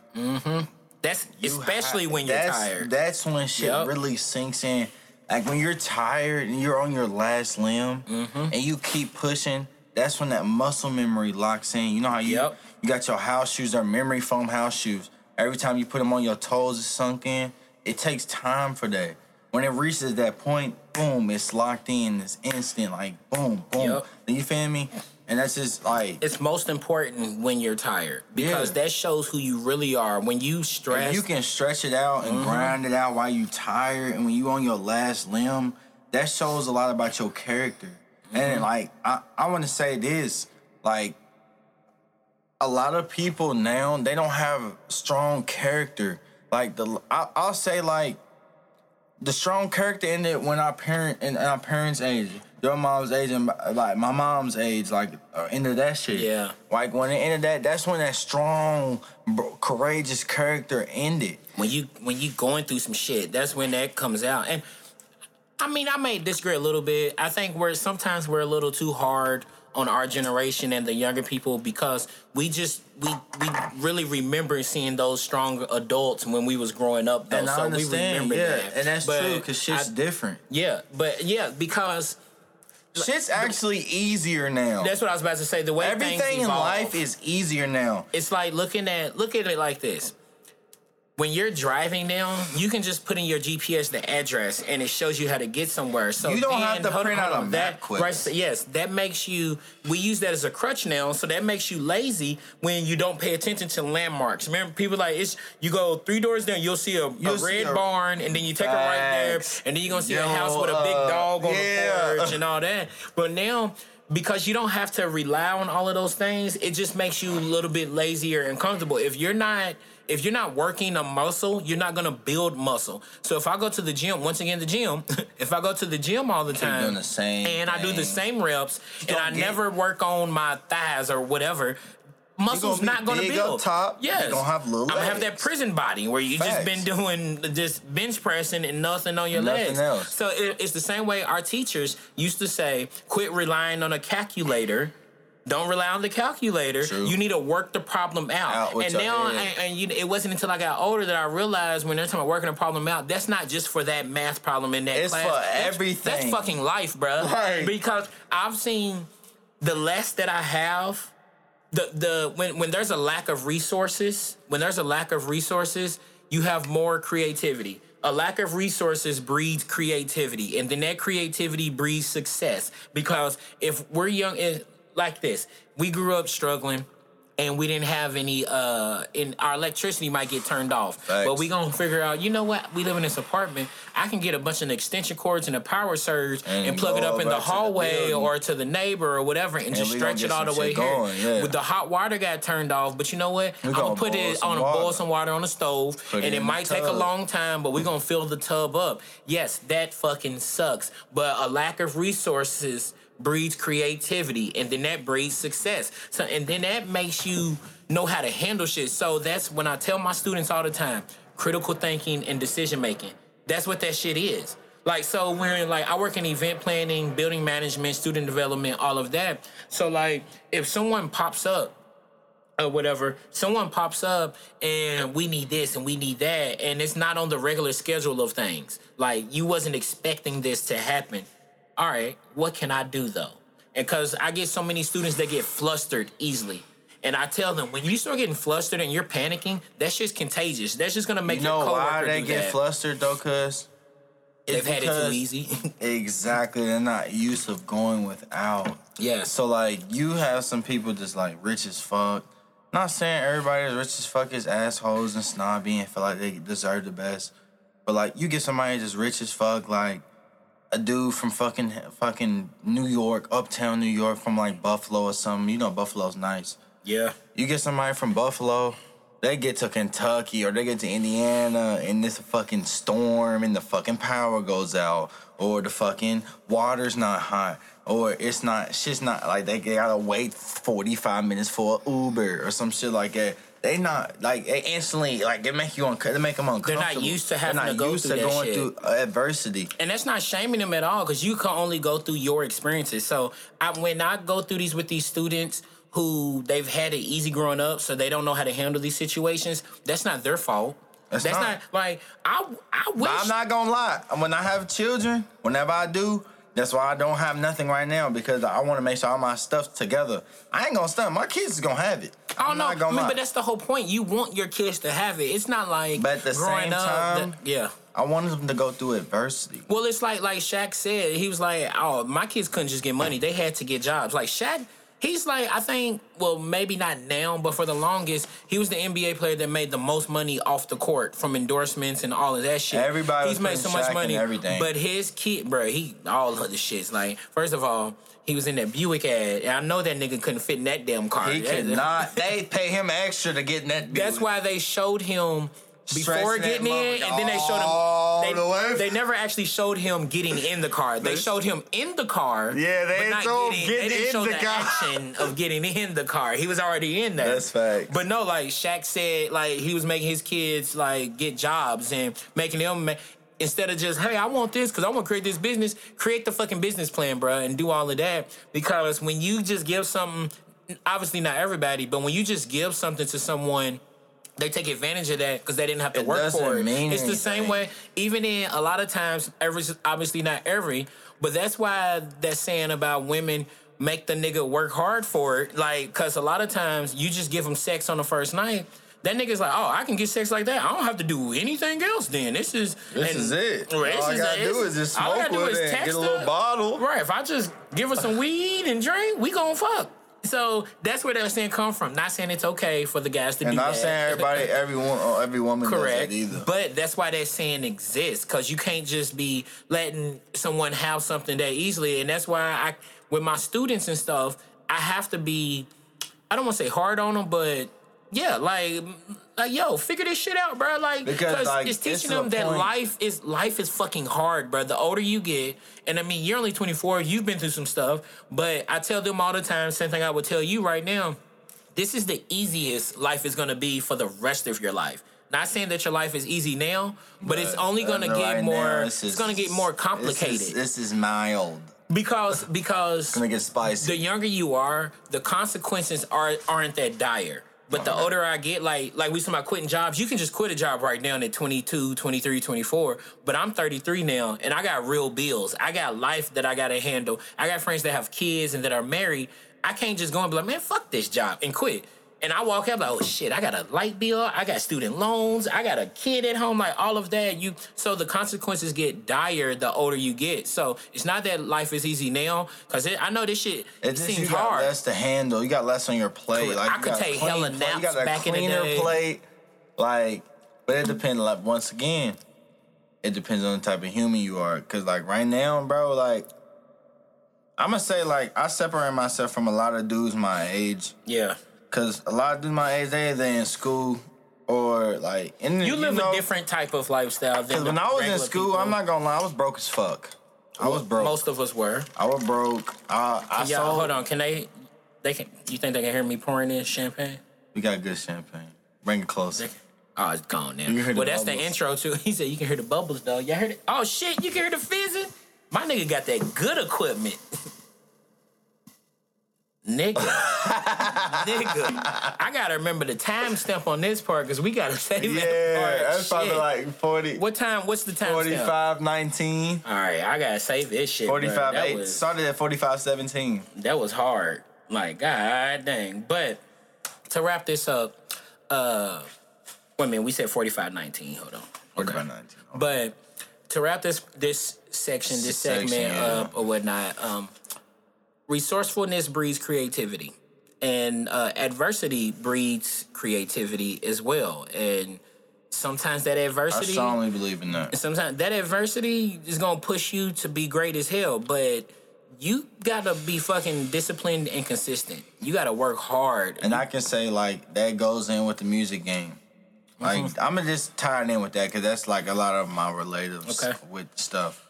that's you especially ha- when you're that's, tired. That's when shit Yup. really sinks in. Like when you're tired and you're on your last limb, Mm-hmm. and you keep pushing. That's when that muscle memory locks in. You know how you Yup. you got your house shoes, they're memory foam house shoes. Every time you put them on your toes, it's sunk in. It takes time for that. When it reaches that point, boom, it's locked in. It's instant, like boom, boom. Yup. You feel me? And that's just like it's most important when you're tired because Yeah. that shows who you really are. When you stress, If you can stretch it out and mm-hmm. grind it out while you're tired and when you on your last limb, that shows a lot about your character. And mm-hmm. like I, I want to say this, like a lot of people now they don't have strong character. Like the I, I'll say like the strong character ended when our parent and our parents' age, your mom's age, and like my mom's age, like uh, into that shit. Yeah. Like when it ended that, that's when that strong, bro, courageous character ended. when you when you going through some shit, that's when that comes out. And I mean, I may disagree a little bit. I think we're sometimes we're a little too hard on our generation and the younger people because we just we we really remember seeing those strong adults when we was growing up. Though, And I so we understand, remember yeah, that. and that's But true because shit's I- different. yeah, but yeah, because Shit's actually easier now. that's what I was about to say. The way things Everything in life is easier now. it's like looking at look at it like this. When you're driving now, you can just put in your GPS the address and it shows you how to get somewhere. So You don't then- have to hold print out a map That, quick. right? So yes, that makes you. We use that as a crutch now, so that makes you lazy when you don't pay attention to landmarks. Remember, people like it's. You go three doors down, you'll see a, a You'll see red a- barn, and then you take a right there, and then you're gonna see a house with a big uh, dog on yeah. the porch and all that. But now. Because you don't have to rely on all of those things, it just makes you a little bit lazier and comfortable. If you're not if you're not working a muscle, you're not gonna build muscle. So if I go to the gym, once again the gym, if I go to the gym all the time the and I do the same reps and I never work on my thighs or whatever, muscle's be not gonna big build. up top, Yes. gonna have little I'm gonna have that prison body where you just been doing just bench pressing and nothing on your Nothing legs. else. So it, it's the same way our teachers used to say, quit relying on a calculator. Don't rely on the calculator. True. You need to work the problem out. Out and now, and, and you, it wasn't until I got older that I realized when they're talking about working a problem out, that's not just for that math problem in that It's class. for That's- everything. That's fucking life, bro. Right. Because I've seen the less that I have, the the when when there's a lack of resources, when there's a lack of resources, you have more creativity. A lack of resources breeds creativity, and then that creativity breeds success. Because if we're young, eh, like this, we grew up struggling. and we didn't have any uh and our electricity might get turned off. Facts. But we gonna figure out, you know what? We live in this apartment. I can get a bunch of extension cords and a power surge and, And plug it up in the to the hallway or to the neighbor or whatever and, just stretch it all the way shit here. going, yeah. With the hot water got turned off, but you know what? We I'm gonna gonna put it on a boil some water on the stove Put and it in the might take a long time, but we're gonna fill the tub up. Yes, that fucking sucks. But a lack of resources breeds creativity and then that breeds success. So and then that makes you know how to handle shit. So that's when I tell my students all the time, critical thinking and decision making. That's what that shit is. Like so when like I work in event planning, building management, student development, all of that. So like if someone pops up or whatever, someone pops up and we need this and we need that, and it's not on the regular schedule of things. Like you wasn't expecting this to happen. All right, what can I do though? And because I get so many students that get flustered easily. And I tell them when you start getting flustered and you're panicking, that's just contagious. That's just gonna make You know your coworker why they get that. flustered though? Cause They've It's had it too easy. exactly they're not used to going without. yeah. So like you have some people just like rich as fuck. Not saying everybody is rich as fuck is assholes and snobby and feel like they deserve the best. But like you get somebody just rich as fuck, like a dude from fucking fucking New York, uptown New York, from like Buffalo or something. You know Buffalo's nice. yeah. You get somebody from Buffalo, they get to Kentucky or they get to Indiana and this fucking storm and the fucking power goes out or the fucking water's not hot or it's not shit's not like they gotta wait 45 minutes for an Uber or some shit like that. They not like they instantly like they make you un- they make them uncomfortable. They're not used to having They're to not go used through to that going shit. through adversity. and that's not shaming them at all because you can only go through your experiences. So I, when I go through these with these students who they've had it easy growing up, so they don't know how to handle these situations, that's not their fault. That's That's, not. not. like I. I wish. But I'm not gonna lie. When I have children, whenever I do, that's why I don't have nothing right now because I want to make sure all my stuff's together. I ain't gonna stunt. My kids is gonna have it. I don't I'm know, I mean, but that's the whole point. You want your kids to have it. It's not like But at the growing same up. time- that- yeah. I wanted them to go through adversity. Well, it's like like Shaq said. He was like, "Oh, my kids couldn't just get money; they had to get jobs." Like Shaq, he's like, I think, well, maybe not now, but for the longest, he was the NBA player that made the most money off the court from endorsements and all of that shit. Everybody he's was made so much money, everything. But his kid, bro, he all of the shits. Like, first of all, he was in that Buick ad, and I know that nigga couldn't fit in that damn car. He could not. They pay him extra to get in that. that's why they showed him before getting in, and then they showed him. the way. They, they never actually showed him getting in the car. They showed him in the car. Yeah, they but not getting. getting They didn't in show the the, car. action of getting in the car. He was already in there. That's fact. But no, like Shaq said, like he was making his kids like get jobs and making them. Ma- Instead of just, hey, I want this because I want to create this business, create the fucking business plan, bro, and do all of that. Because when you just give something, obviously not everybody, but when you just give something to someone they take advantage of that because they didn't have to It work for it. mean it's the same way, even in a lot of times, every obviously not every, but that's why that saying about women make the nigga work hard for it. Like, cause a lot of times you just give them sex on the first night. That nigga's like, oh, I can get sex like that. I don't have to do anything else. Then this is This and- is it. All I gotta do is just smoke with it get a little her. bottle. Right. If I just give her some weed and drink, we gonna fuck. So that's where that saying come from. Not saying it's okay for the guys to And do I'm that. saying everybody, every one, or every woman Correct. either. But that's why that saying exists because you can't just be letting someone have something that easily. And that's why I, with my students and stuff, I have to be, I don't want to say hard on them, but yeah, like, like yo, figure this shit out, bro. Like, Because, like, it's teaching them that point- life is life is fucking hard, bro. The older you get, and I mean, you're only 24, you've been through some stuff, but I tell them all the time, same thing I would tell you right now this is the easiest life is to be for the rest of your life. Not saying that your life is easy now, but, it's only uh, get right more. now, it's this is- to get more This complicated is, this is mild. because because it's Gonna get spicy. the younger you are, the consequences are aren't that dire. But the older I get, like like we talking about quitting jobs, you can just quit a job right now at 22, 23, 24. But I'm 33 now and I got real bills. I got life that I gotta handle. I got friends that have kids and that are married. I can't just go and be like, man, fuck this job and quit. And I walk out like, oh shit, I got a light bill, I got student loans, I got a kid at home, like all of that. You so the consequences get dire the older you get. So it's not that life is easy now, cause I know this shit It just seems you got hard. less to handle. You got less on your plate. Like I you could take hella plate, naps You got a back in the day. plate. Like, but it depends. Like once again, it depends on the type of human you are. Cause like right now, bro, like I'm gonna say like I separate myself from a lot of dudes my age. Yeah. Cause a lot of dudes my age, they they in school or like in You live know, a different type of lifestyle than Cause when I was in school, people. I'm not gonna lie, I was broke as fuck. I was broke. Most of us were. I was broke. I, I Yeah, sold. hold on. Can they? They can. You think they can hear me pouring in champagne? We got good champagne. Bring it closer. Oh, it's gone now. You hear the well, that's the intro too. He said you can hear the bubbles though. Y'all heard it? Oh shit, you can hear the fizzing. My nigga got that good equipment. nigga, nigga, I gotta remember the timestamp on this part because we gotta save that Yeah, part. that's probably Shit. like 40, what time? What's the time? 45, 19, All right, I gotta save this shit. 45, 8. was, Started at 45, 17. that was hard. Like, god dang. But to wrap this up, uh wait a minute, we said 45 19. Hold on. 45, 19. But to wrap this this section, this Section, segment yeah. up or whatnot, um, resourcefulness breeds creativity, and uh, adversity breeds creativity as well. And sometimes that adversity I strongly believe in that. sometimes that adversity is gonna push you to be great as hell, but you gotta be fucking disciplined and consistent. You gotta work hard. And I can say, like, that goes in with the music game. Like, Mm-hmm. I'm gonna just tie it in with that because that's like a lot of my relatives Okay. with stuff.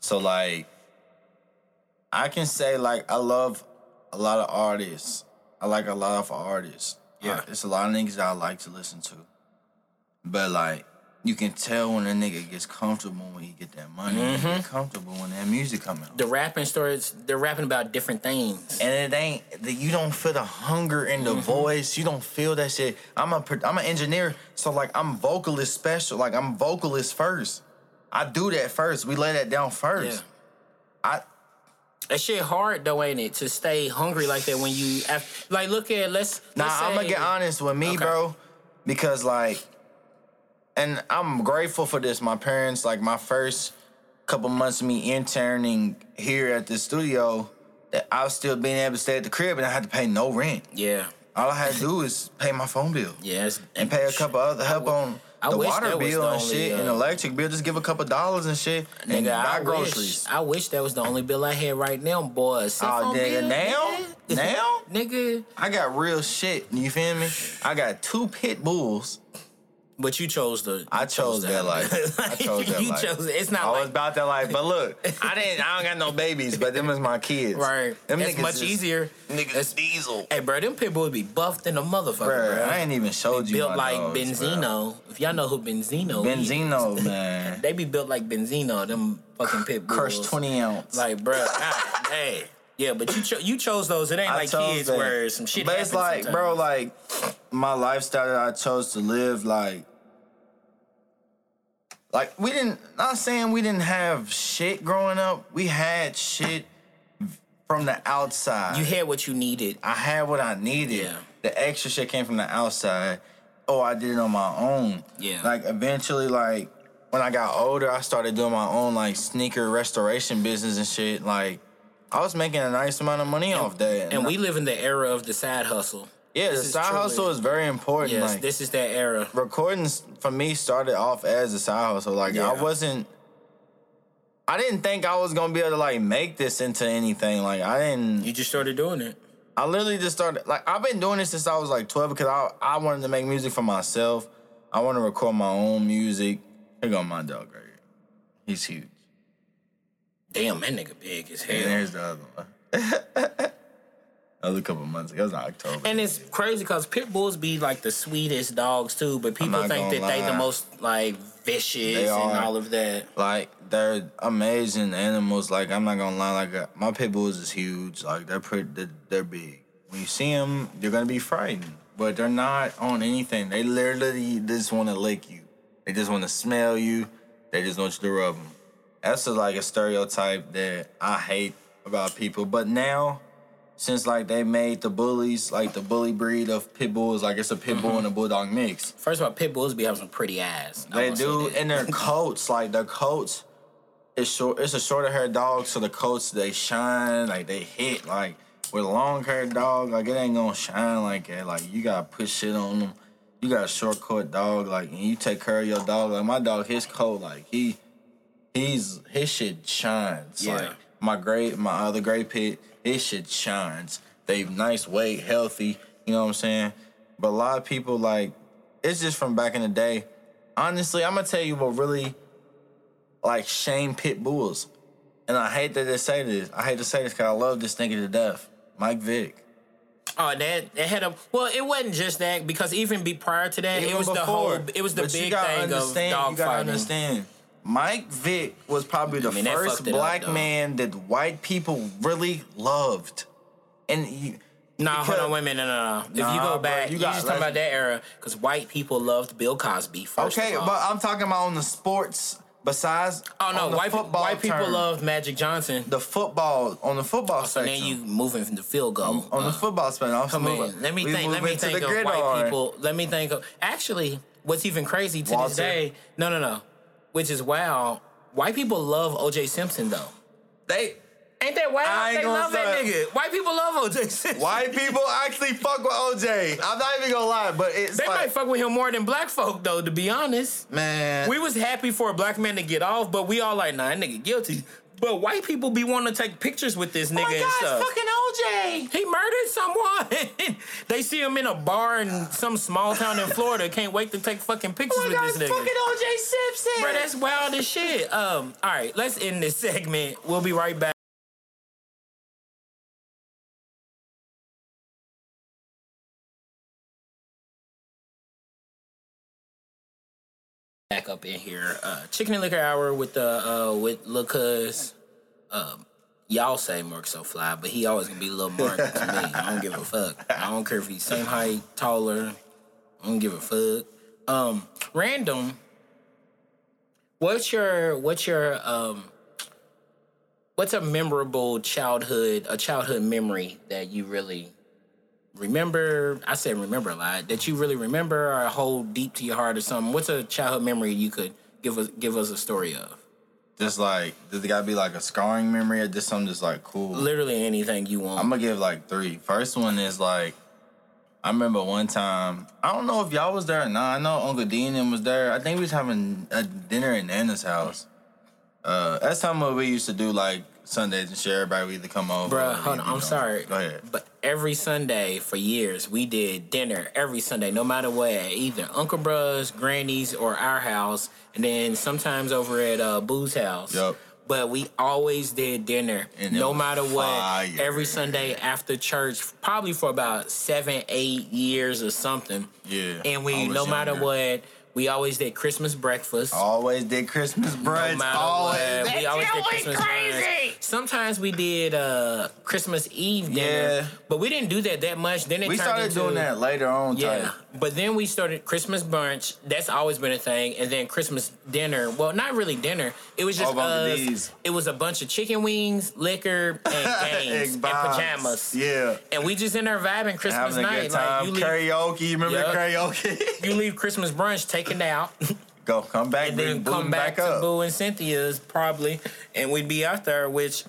So, like, I can say, like, I love a lot of artists. I like a lot of artists. Yeah. Uh, it's a lot of niggas that I like to listen to. But, like, you can tell when a nigga gets comfortable when he get that money. He Mm-hmm. get comfortable when that music coming on. the rapping stories, they're rapping about different things. And it ain't that you don't feel the hunger in Mm-hmm. the voice. You don't feel that shit. I'm a I'm an engineer, so like I'm vocalist special. Like I'm vocalist first. I do that first. We lay that down Yeah. first. I That shit hard though, ain't it? To stay hungry like that when you af- like look at let's. Nah, let's I'm gonna get honest with me, Okay. bro, because like, and I'm grateful for this. My parents, like, my first couple months of me interning here at the studio, that I was still being able to stay at the crib and I had to pay no rent. Yeah, All I had to do is pay my phone bill. yeah, and pay a couple other help on I the wish water bill and shit and uh, electric bill. Just give a couple dollars and shit and Nigga, buy I groceries. Wish, I wish that was the only bill I had right now, boy. Oh, nigga, bill, now? nigga. Now? nigga. I got real shit. You feel me? I got two pit bulls. But you chose the. I chose that life. I chose that you life. chose it. It's not I was about that life, but look, I didn't. I don't got no babies, but them is my kids. right. Them It's niggas much is- easier. Niggas It's- diesel. Hey, bro, them people would be buffed in a motherfucker, Bruh, bro. I ain't even showed you built like bruh. Benzino. If y'all know who Benzino is. Benzino, man. They be built like Benzino, them fucking pit bulls. Crush twenty ounce. Like, bro, God, hey. Yeah, but you cho- you chose those. It ain't I like kids that. where some shit But it's like, bro, like my lifestyle that I chose to live, like, like we didn't. Not saying we didn't have shit growing up. We had shit from the outside. you had what you needed. I had what I needed. Yeah. The extra shit came from the outside. Oh, I did it on my own. Yeah. Like eventually, like when I got older, I started doing my own like sneaker restoration business and shit. Like I was making a nice amount of money off that. And we live in the era of the side hustle. yeah, the this is side truly- hustle is very important. Yes, like this is that era. recordings for me started off as a side hustle. Like Yeah. I wasn't. I didn't think I was gonna be able to like make this into anything. Like I didn't. You just started doing it. I literally just started like I've been doing this since I was like 12 because I I wanted to make music for myself. I want to record my own music. Here go my dog right here. He's huge. Damn, that nigga big as hell. And there's the other one. that was a couple months ago. It was in October. And it's crazy because pit bulls be like the sweetest dogs too, but people think that gonna they the most like vicious They and are. all of that. like they're amazing animals. Like I'm not gonna lie. Like uh, my pit bulls is huge. Like they're pretty. They're, they're big. When you see them, you're gonna be frightened. But they're not on anything. They literally just want to lick you. They just want to smell you. They just want you to rub them. That's a, like a stereotype that I hate about people. But now, since like they made the bullies like the bully breed of pit bulls. Like it's a pit bull mm-hmm. and a bulldog mix. First of all, pit bulls be having some pretty ass. They do, and their coats like their coats. It's short. It's a shorter hair dog, so the coats they shine like they hit like with a long haired dog. Like it ain't gonna shine like that. Like you gotta put shit on them. You got a short coat dog, like and you take care of your dog. Like my dog, his coat, like he, he's his shit shines. Yeah. Like my gray, my other gray pit, his shit shines. They nice weight, healthy. You know what I'm saying? But a lot of people like it's just from back in the day. Honestly, I'm gonna tell you what really like shame pit bulls. And I hate that they say this. I hate to say this because I love this nigga to death. Mike Vick. Oh, that that had a well. It wasn't just that because even be prior to that, it Even was the whole. It was the big thing of dog You gotta fighting. understand. Mike Vick was probably the I mean, first it up, black man that white people really loved. And you, Nah, hold because- on, wait a minute. No, no, no. If you Nah, go bro, back, you you, got- just talking about that era because white people loved Bill Cosby. First Okay, but I'm talking about on the sports besides. oh no, white football white people term, loved Magic Johnson. the football on the football So section. then you moving from the field goal. on Uh, the football spectrum. Come moving- on, let me we think. Let me think the of white gridiron. people. Let me think of actually what's even crazy to Walter. this day. No, no, no. Which is wow. White people love O.J. Simpson though. They Ain't that wild? I ain't They love that nigga. White people love O.J. Simpson. white people actually fuck with OJ. I'm not even gonna lie, but it's They like, might fuck with him more than black folk though. To be honest, man. we was happy for a black man to get off, but we all like, nah, that nigga guilty. But white people be wanting to take pictures with this nigga oh my and God, stuff. it's fucking OJ. He murdered someone. they see him in a bar in some small town in Florida. Can't wait to take fucking pictures Oh my with God, this it's nigga. fucking OJ Simpson. Bro, that's wild as shit. Um, all right, let's end this segment. We'll be right back. Back up in here, uh, chicken and liquor hour with the uh, with Cuz. Um, y'all say Mark so fly, but he always gonna be Lil Mark to me. I don't give a fuck. I don't care if he's same height, taller. I don't give a fuck. Um, random. What's your what's your um what's a memorable childhood a childhood memory that you really remember? I said remember a lot that you really remember or hold deep to your heart or something. What's a childhood memory you could give us give us a story of? Just like, does it gotta be like a scarring memory or just something just like cool? Literally anything you want. I'm gonna give like three. First one is like, I remember one time. I don't know if y'all was there or not. I know Uncle Dean was there. I think we was having a dinner at Nana's house. Uh, that's something we used to do like Sundays and shit. Everybody would either come over. Bruh, or, hold on. I'm know. sorry. Go ahead. But every Sunday for years, we did dinner every Sunday, no matter what, either Uncle Bruh's, Granny's, or our house, and then sometimes over at uh, Boo's house. Yup. But we always did dinner, no matter what, fire. every Sunday after church, probably for about seven, eight years or something. Yeah, And we, no matter what, we always did Christmas breakfast. Always did Christmas brunch. No always. what, we always did went Christmas brunch. Sometimes we did uh, Christmas Eve dinner, Yeah. but we didn't do that that much. Then it We started into, doing that later on. Yeah, type. But then we started Christmas brunch. That's always been a thing, and then Christmas dinner. Well, not really dinner. It was just us. It was a bunch of chicken wings, liquor, and games, and pajamas. Yeah. And we just in there vibing Christmas Having a night. good time. Like you leave, karaoke. You remember Yup. karaoke? you leave Christmas brunch taken out. Go, come back, and then come back, to up. Boo and Cynthia's probably, and we'd be out there, which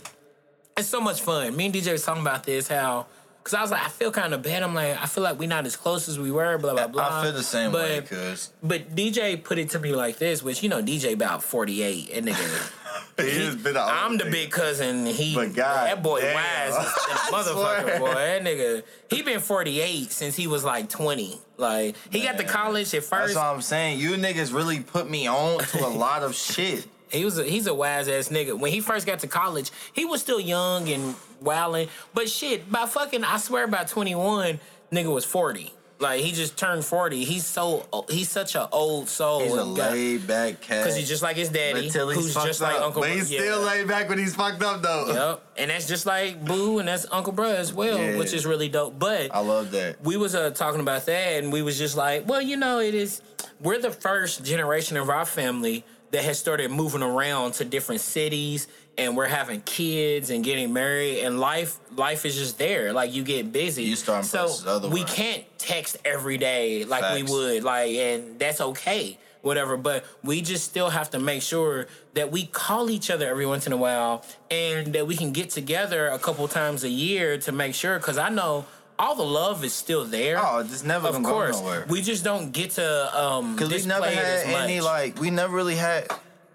it's so much fun. Me and DJ was talking about this how. Cause I was like, I feel kind of bad. I'm like, I feel like we're not as close as we were. Blah blah blah. I feel the same but, way, cause But DJ put it to me like this, which you know, DJ about 48, and nigga, he out. I'm the big cousin. He, But God that boy damn. wise as a I motherfucker, boy. That nigga, he been 48 since he was like 20. Like he got to college at first. That's what I'm saying. You niggas really put me on to a lot of shit. He was a, he's a wise ass nigga. When he first got to college, he was still young and wilding. But shit, by fucking, I swear, by twenty one, nigga was forty. Like he just turned forty. He's so he's such an old soul. He's a laid back cat. because he's just like his daddy, until he's who's just up. like Uncle. But he's yeah. still laid back when he's fucked up though. Yep, and that's just like Boo, and that's Uncle Bruh as well, Yeah. which is really dope. But I love that. we was uh, talking about that, and we was just like, well, you know, it is. We're the first generation of our family that has started moving around to different cities and we're having kids and getting married and life life is just there. Like you get busy. You starting so we can't text every day like we would like and that's okay whatever but we just still have to make sure that we call each other every once in a while and that we can get together a couple times a year to make sure because i know all the love is still there. Oh, it's never of course. we just don't get to um Cause we never had any like we never really had.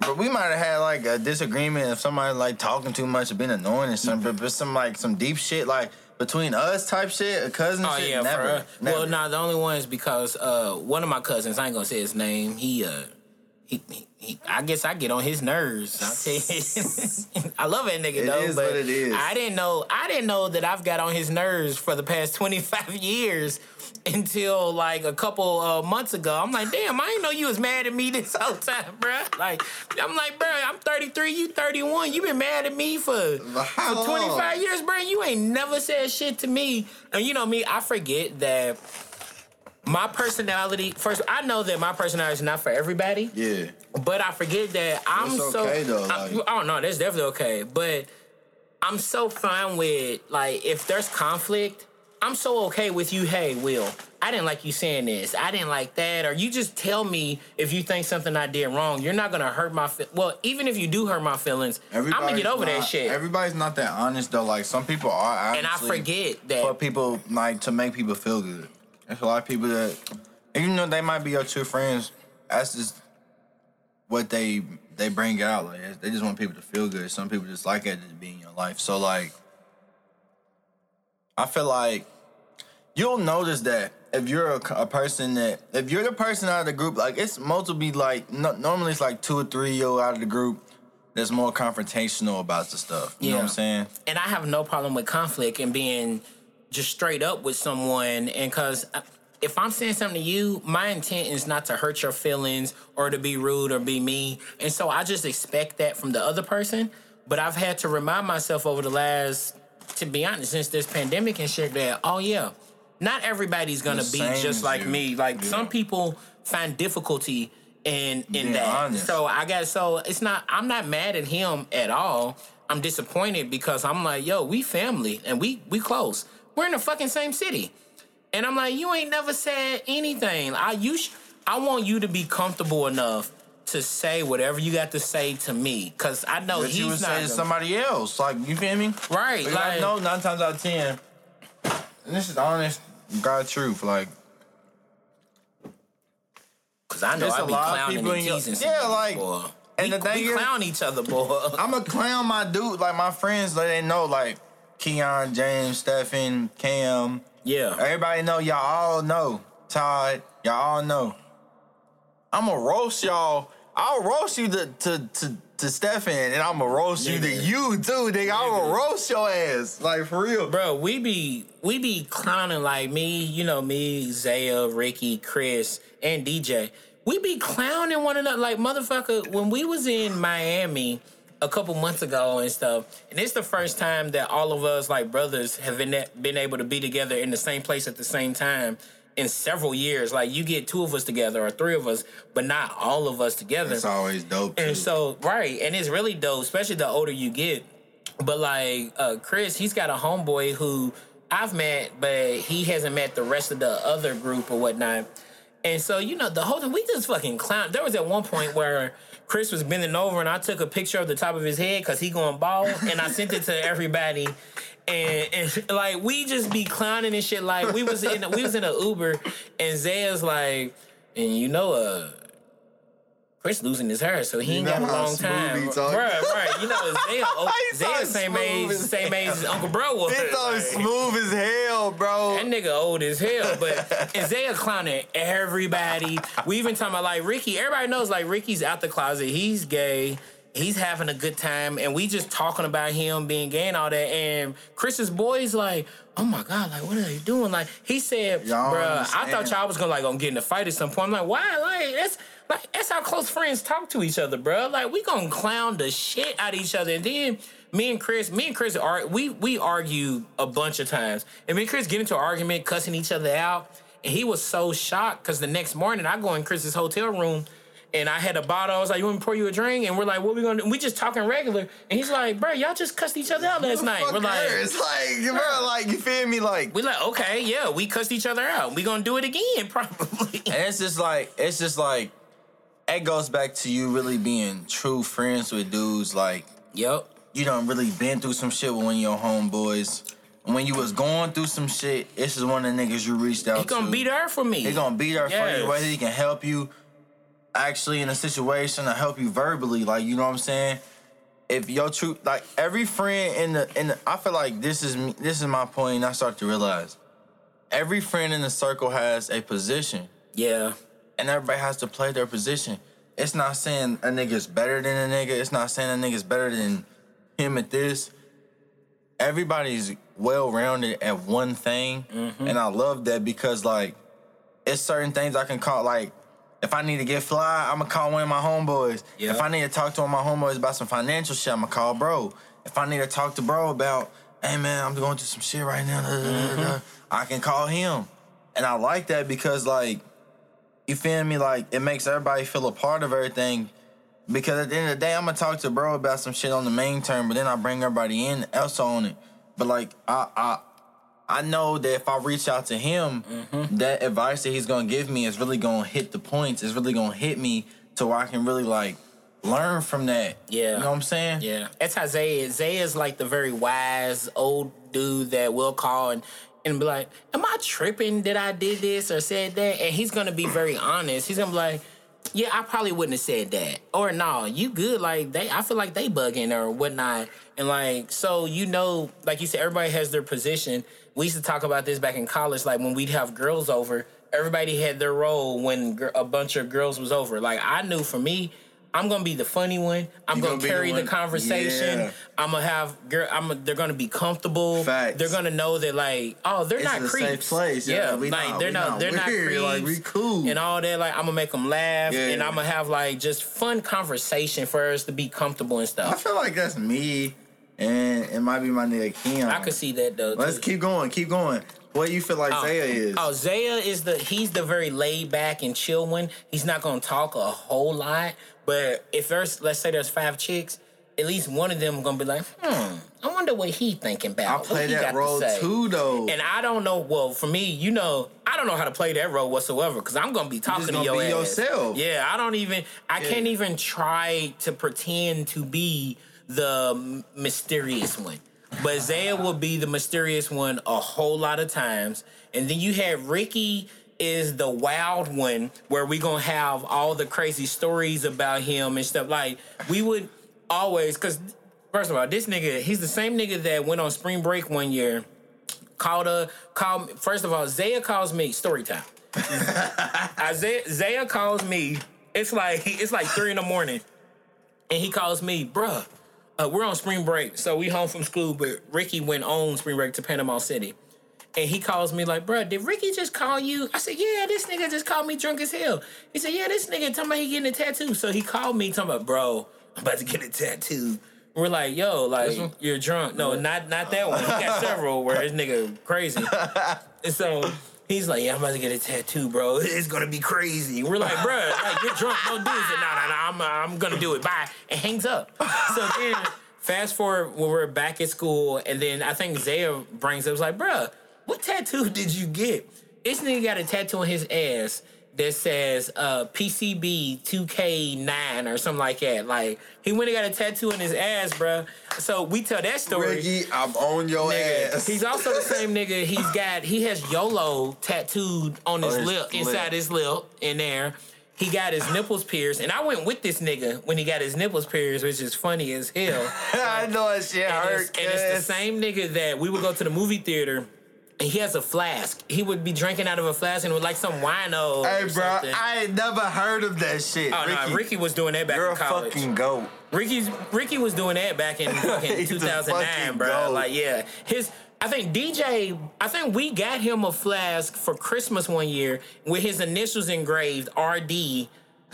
But we might have had like a disagreement if somebody like talking too much or being annoying or something. But, but some like some deep shit like between us type shit, a cousin Oh shit. yeah, never. never. Well, nah, the only one is because uh, one of my cousins, I ain't gonna say his name. He, uh, he, he, he I guess I get on his nerves. I tell you, I love that nigga It though, is but what it is. I didn't know. I didn't know that I've got on his nerves for the past twenty five years until like a couple uh, months ago. I'm like, damn, I didn't know you was mad at me this whole time, bruh. Like, I'm like, bruh, I'm 33, you 31. You been mad at me for How for 25 long? years, bro. You ain't never said shit to me. And you know me, I forget that my personality. First, I know that my personality is not for everybody, yeah. but I forget that I'm It's so. okay, though, I- like- oh no, that's definitely okay. But I'm so fine with like if there's conflict, I'm so okay with you. Hey, Will, I didn't like you saying this. I didn't like that. Or you just tell me if you think something I did wrong. You're not gonna hurt my. Fe- well, even if you do hurt my feelings, I'm gonna get Everybody's over that shit. Everybody's not that honest though. Like some people are, and I forget that. for people like to make people feel good. There's a lot of people that, even though they might be your true friends, that's just what they they bring out. Like they just want people to feel good. Some people just like it to be in your life. So like, I feel like you'll notice that if you're a, a person that if you're the person out of the group, like it's multiple like no, normally it's like two or three yo out of the group that's more confrontational about the stuff. You know what I'm saying? and I have no problem with conflict and being just straight up with someone. And because uh, if I'm saying something to you, my intent is not to hurt your feelings or to be rude or be mean. And so I just expect that from the other person. But I've had to remind myself over the last, to be honest, since this pandemic and shit, that, oh yeah, not everybody's gonna The be just like you. me. Like Yeah. some people find difficulty in in Being that. honest. So I got so it's not I'm not mad at him at all. I'm disappointed because I'm like, yo, we family and we we close. We're in the fucking same city. And I'm like, you ain't never said anything. I you sh- I want you to be comfortable enough to say whatever you got to say to me. Cause I know That he's you would not say to gonna- somebody else. Like you feel me? Right, Like, like- I know nine times out of ten, and this is honest, God truth. Like Cause I know I a be lot clowning and in your- teasing. Yeah, like- boy. and we, the thing we clown each other, boy. I'm a clown, my dude. Like my friends, let they know. Like Keon, James, Stephen, Cam. yeah. Everybody know. Y'all all know. Todd, y'all all know. I'm gonna roast y'all. I'll roast you to to to, to Stefan, and I'm gonna roast you to you too, nigga. I'm gonna roast your ass, like for real. Bro, we be we be clowning like me, you know me, Zaya, Ricky, Chris, and DJ. We be clowning one another like motherfucker. When we was in Miami a couple months ago and stuff, and it's the first time that all of us like brothers have been been able to be together in the same place at the same time in several years. Like you get two of us together or three of us, but not all of us together. It's always dope. And too. so, right, and it's really dope, especially the older you get. But like uh, Chris, he's got a homeboy who I've met, but he hasn't met the rest of the other group or whatnot. And so, you know, the whole thing, we just fucking clown. There was at one point where Chris was bending over and I took a picture of the top of his head because he going bald and I sent it to everybody. And, and like we just be clowning and shit. Like we was in we was in an Uber and Zaya's like, and you know, uh, Chris losing his hair, so he You ain't know got a long time. he Right. You know, Zaya, oh, Zaya same age, same age as Uncle Bro was. It's so Like, smooth as hell, bro. that nigga old as hell, but Isaiah clowning everybody. We even talking about like Ricky. Everybody knows like Ricky's out the closet. He's gay. He's having a good time, and we just talking about him being gay and all that. And Chris's boys like, oh my god, like what are they doing? Like he said, bruh, I thought y'all was gonna like gonna get in a fight at some point. I'm like, why? Like that's like that's how close friends talk to each other, bruh. Like we gonna clown the shit out of each other, and then me and Chris, me and Chris are we we argue a bunch of times, and me and Chris get into an argument, cussing each other out, and he was so shocked because the next morning I go in Chris's hotel room. And I had a bottle. I was like, "You want me to pour you a drink?" And we're like, "What we gonna do?" And we just talking regular, and he's like, "Bro, y'all just cussed each other out last night." We're like, her. it's like, bro, like you feel me, like. we're like, okay, yeah, we cussed each other out. We gonna do it again, probably." And it's just like it's just like it goes back to you really being true friends with dudes. Like yep. you done really been through some shit with one of your homeboys. And when you was going through some shit, this is one of the niggas you reached out to. He gonna to. be there for me. He gonna be there for Yes. you, whether he can help you actually in a situation or help you verbally. Like you know what I'm saying. If your true like every friend in the in the, I feel like this is me, this is my point. And I start to realize every friend in the circle has a position Yeah. and everybody has to play their position. It's not saying a nigga's better than a nigga. It's not saying a nigga's better than him at this. Everybody's well rounded at one thing, mm-hmm. and I love that because like it's certain things I can call like. If I need to get fly, I'm gonna call one of my homeboys. Yeah. If I need to talk to one of my homeboys about some financial shit, I'm gonna call bro. If I need to talk to bro about, hey man, I'm going through some shit right now, da," mm-hmm. I can call him. And I like that because like you feel me? Like it makes everybody feel a part of everything. Because at the end of the day, I'm gonna talk to bro about some shit on the main term, but then I bring everybody in else on it. But like I I I know that if I reach out to him, Mm-hmm. that advice that he's gonna give me is really gonna hit the points. It's really gonna hit me to where I can really like learn from that. Yeah. You know what I'm saying? Yeah, that's how Zay is. Zay is like the very wise old dude that will call and and be like, "Am I tripping? that I did this or said that?" And he's gonna be very honest. He's gonna be like, "Yeah, I probably wouldn't have said that," or "No, you good? Like they, I feel like they bugging or whatnot." And like, so you know, like you said, everybody has their position. We used to talk about this back in college, like when we'd have girls over. Everybody had their role when gr- a bunch of girls was over. Like I knew for me, I'm gonna be the funny one. I'm gonna, gonna be the carry the, conversation. Yeah. I'm gonna have girl. I'm. They're gonna be comfortable. Facts. They're gonna know that like, oh, they're It's not a creeps. place. Yeah, Yeah, like not- they're not. not they're not creeps. Like, we cool. and all that. Like I'm gonna make them laugh, Yeah. and I'm gonna have like just fun conversation for us to be comfortable and stuff. I feel like that's me, and it might be my nigga Keon. I could see that though. Let's too. keep going. Keep going. What you feel like Oh. Zaya is? Oh, Zaya is the he's the very laid back and chill one. He's not gonna talk a whole lot, but if there's let's say there's five chicks, at least one of them gonna be like, hmm, I wonder what he thinking about. I play that role say." too, though. And I don't know. Well, for me, you know, I don't know how to play that role whatsoever because I'm gonna be talking to gonna your yourself. Yeah, I don't even. I can't even try to pretend to be the mysterious one. But Zaya will be the mysterious one a whole lot of times. And then you have Ricky is the wild one where we gonna have all the crazy stories about him and stuff. Like we would always, cause first of all, this nigga, he's the same nigga that went on spring break one year. Called a called. First of all, Zaya calls me story time. Isaiah Zaya calls me. It's like it's like three in the morning, and he calls me, bruh. Uh, we're on spring break, so we home from school. But Ricky went on spring break to Panama City, and he calls me like, bruh, did Ricky just call you? I said, yeah, this nigga just called me drunk as hell. He said, yeah, this nigga talking about he getting a tattoo. So he called me talking about, bro, I'm about to get a tattoo. We're like, yo, like you're drunk. No, not not that one. He got several where this nigga crazy. And so he's like, yeah, I'm about to get a tattoo, bro. It's gonna be crazy. We're like, bro, like you're drunk. Don't do it. Said, no, no, no, I'm, uh, I'm gonna do it. Bye. And hangs up. So then fast forward when we're back at school, and then I think Zaya brings up, was like, bro, what tattoo did you get? This nigga got a tattoo on his ass that says uh, PCB 2K9 or something like that. Like he went and got a tattoo on his ass, bro. So we tell that story. Ricky, I'm on your Nigga, ass. He's also the same nigga. He's got he has YOLO tattooed on his, his lip, lip. inside his lip, in there. He got his nipples pierced, and I went with this nigga when he got his nipples pierced, which is funny as hell. I know that shit And hurt. it's, and it's the same nigga that we would go to the movie theater, and he has a flask. He would be drinking out of a flask and with like some wino. Hey, or bro, something. I ain't never heard of that shit. Oh Ricky, no, Ricky was doing that back you're in a fucking goat. Ricky's Ricky was doing that back in He's 2009, bro. goat. Like, yeah, his. I think DJ. I think we got him a flask for Christmas one year with his initials engraved RD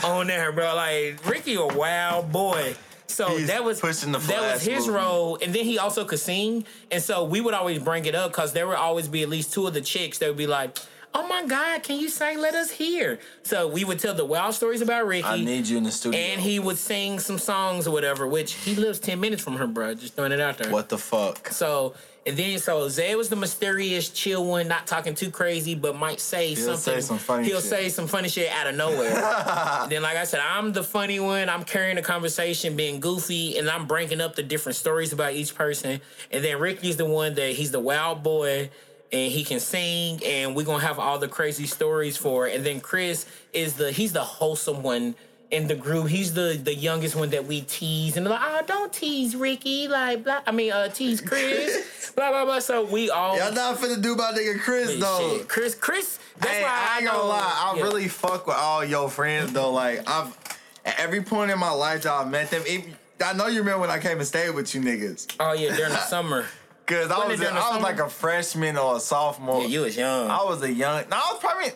on there, bro. Like Ricky, a wild boy. So He's that was pushing the that was his role, and then he also could sing, and so we would always bring it up because there would always be at least two of the chicks that would be like, "Oh my God, can you sing? Let us hear." So we would tell the wild stories about Ricky. I need you in the studio. and he would sing some songs or whatever, which he lives 10 minutes from her, bro. Just throwing it out there. What the fuck? So, and then, so Zay was the mysterious, chill one, not talking too crazy, but might say He'll something. say some funny He'll shit. say some funny shit out of nowhere. then, like I said, I'm the funny one. I'm carrying the conversation, being goofy, and I'm breaking up the different stories about each person. And then Ricky's the one that he's the wild boy. And he can sing, and we're gonna have all the crazy stories for. it. And then Chris is the he's the wholesome one in the group. He's the the youngest one that we tease, and they're like, oh, don't tease Ricky, like blah. I mean, uh, tease Chris, blah blah blah. So we all Y'all not finna do my nigga Chris Shit, though. Chris, Chris. That's hey, why I I, ain't gonna lie. I yeah. really fuck with all your friends though. Like I've at every point in my life that I've met them. If, I know you remember when I came and stayed with you niggas. Oh yeah, during the summer. Cause I was they during the I was like a freshman or a sophomore. Yeah, you was young. I was a young. No, I was probably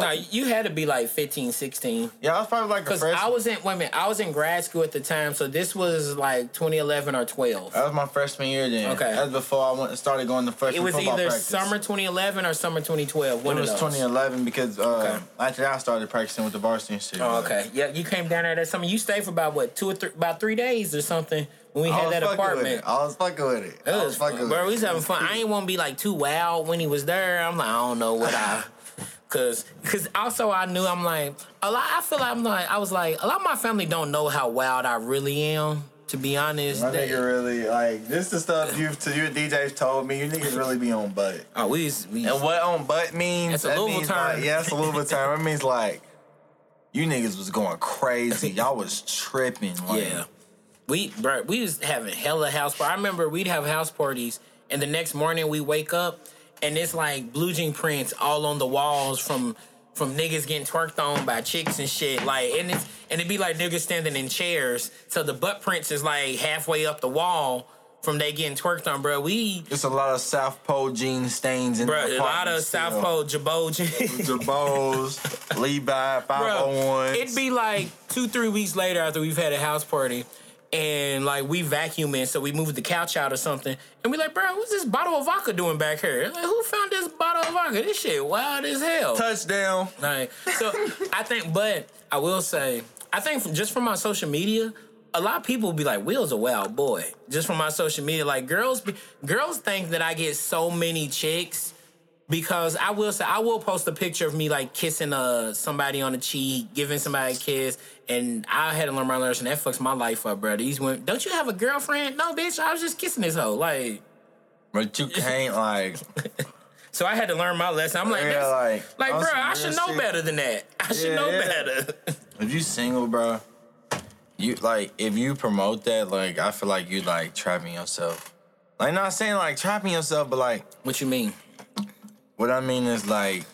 no, you had to be like 15, 16. yeah. I was probably like a Because. I was in, wait a minute, I was in grad school at the time, so this was like 2011 or 12. that was my freshman year then. Okay. That's before I went and started going to freshman It was either practice. summer 2011 or summer 2012. One It was 2011 because uh, Okay. after that I started practicing with the varsity and shit. Oh, okay. Yeah, you came down there that summer. You stayed for about what, two or three, about three days or something when we I had that apartment. I was fucking with it. It I was was fucking bro. We was having fun. I ain't want to be like too wild when he was there. I'm like, I don't know what I, cause, cause also I knew I'm like a lot. I feel like I'm like I was like a lot of my family don't know how wild I really am. To be honest, My They- nigga really like this. The stuff you to your DJs told me. You niggas really be on butt. oh, we, was- we And what on butt means? That's a that Louisville means term. Like, yeah, that's a Louisville term. It means like you niggas was going crazy. Y'all was tripping. Like, Yeah. We bro, we was having hella house parties. I remember we'd have house parties and the next morning we wake up and it's like blue jean prints all on the walls from from niggas getting twerked on by chicks and shit. Like and it's and it'd be like niggas standing in chairs. So the butt prints is like halfway up the wall from they getting twerked on, bro. We It's a lot of South Pole jean stains in bro, a lot of South. Pole Jabot jeans. Jabos, Levi, 501. it'd be like oh two, three weeks later after we've had a house party, and like we vacuuming, so we moved the couch out or something, and we like, bro, what's this bottle of vodka doing back here? Like, who found this bottle of vodka? This shit wild as hell. touchdown. Like, so I think, but I will say, I think from, just from my social media, a lot of people be like, "Will's a wild boy." Just from my social media, like girls, be, girls think that I get so many chicks because I will say I will post a picture of me like kissing uh somebody on the cheek, giving somebody a kiss, and I had to learn my lesson. That fucks my life up, bro. These women, don't you have a girlfriend? No, bitch. I was just kissing this hoe, like. But you can't like. So I had to learn my lesson. I'm like, Yeah, like, like, bro, I should know shit. better than that. I should know yeah. better. If you single, bro, you like if you promote that, like I feel like you like trapping yourself. Like not saying like trapping yourself, but like what you mean? What I mean is like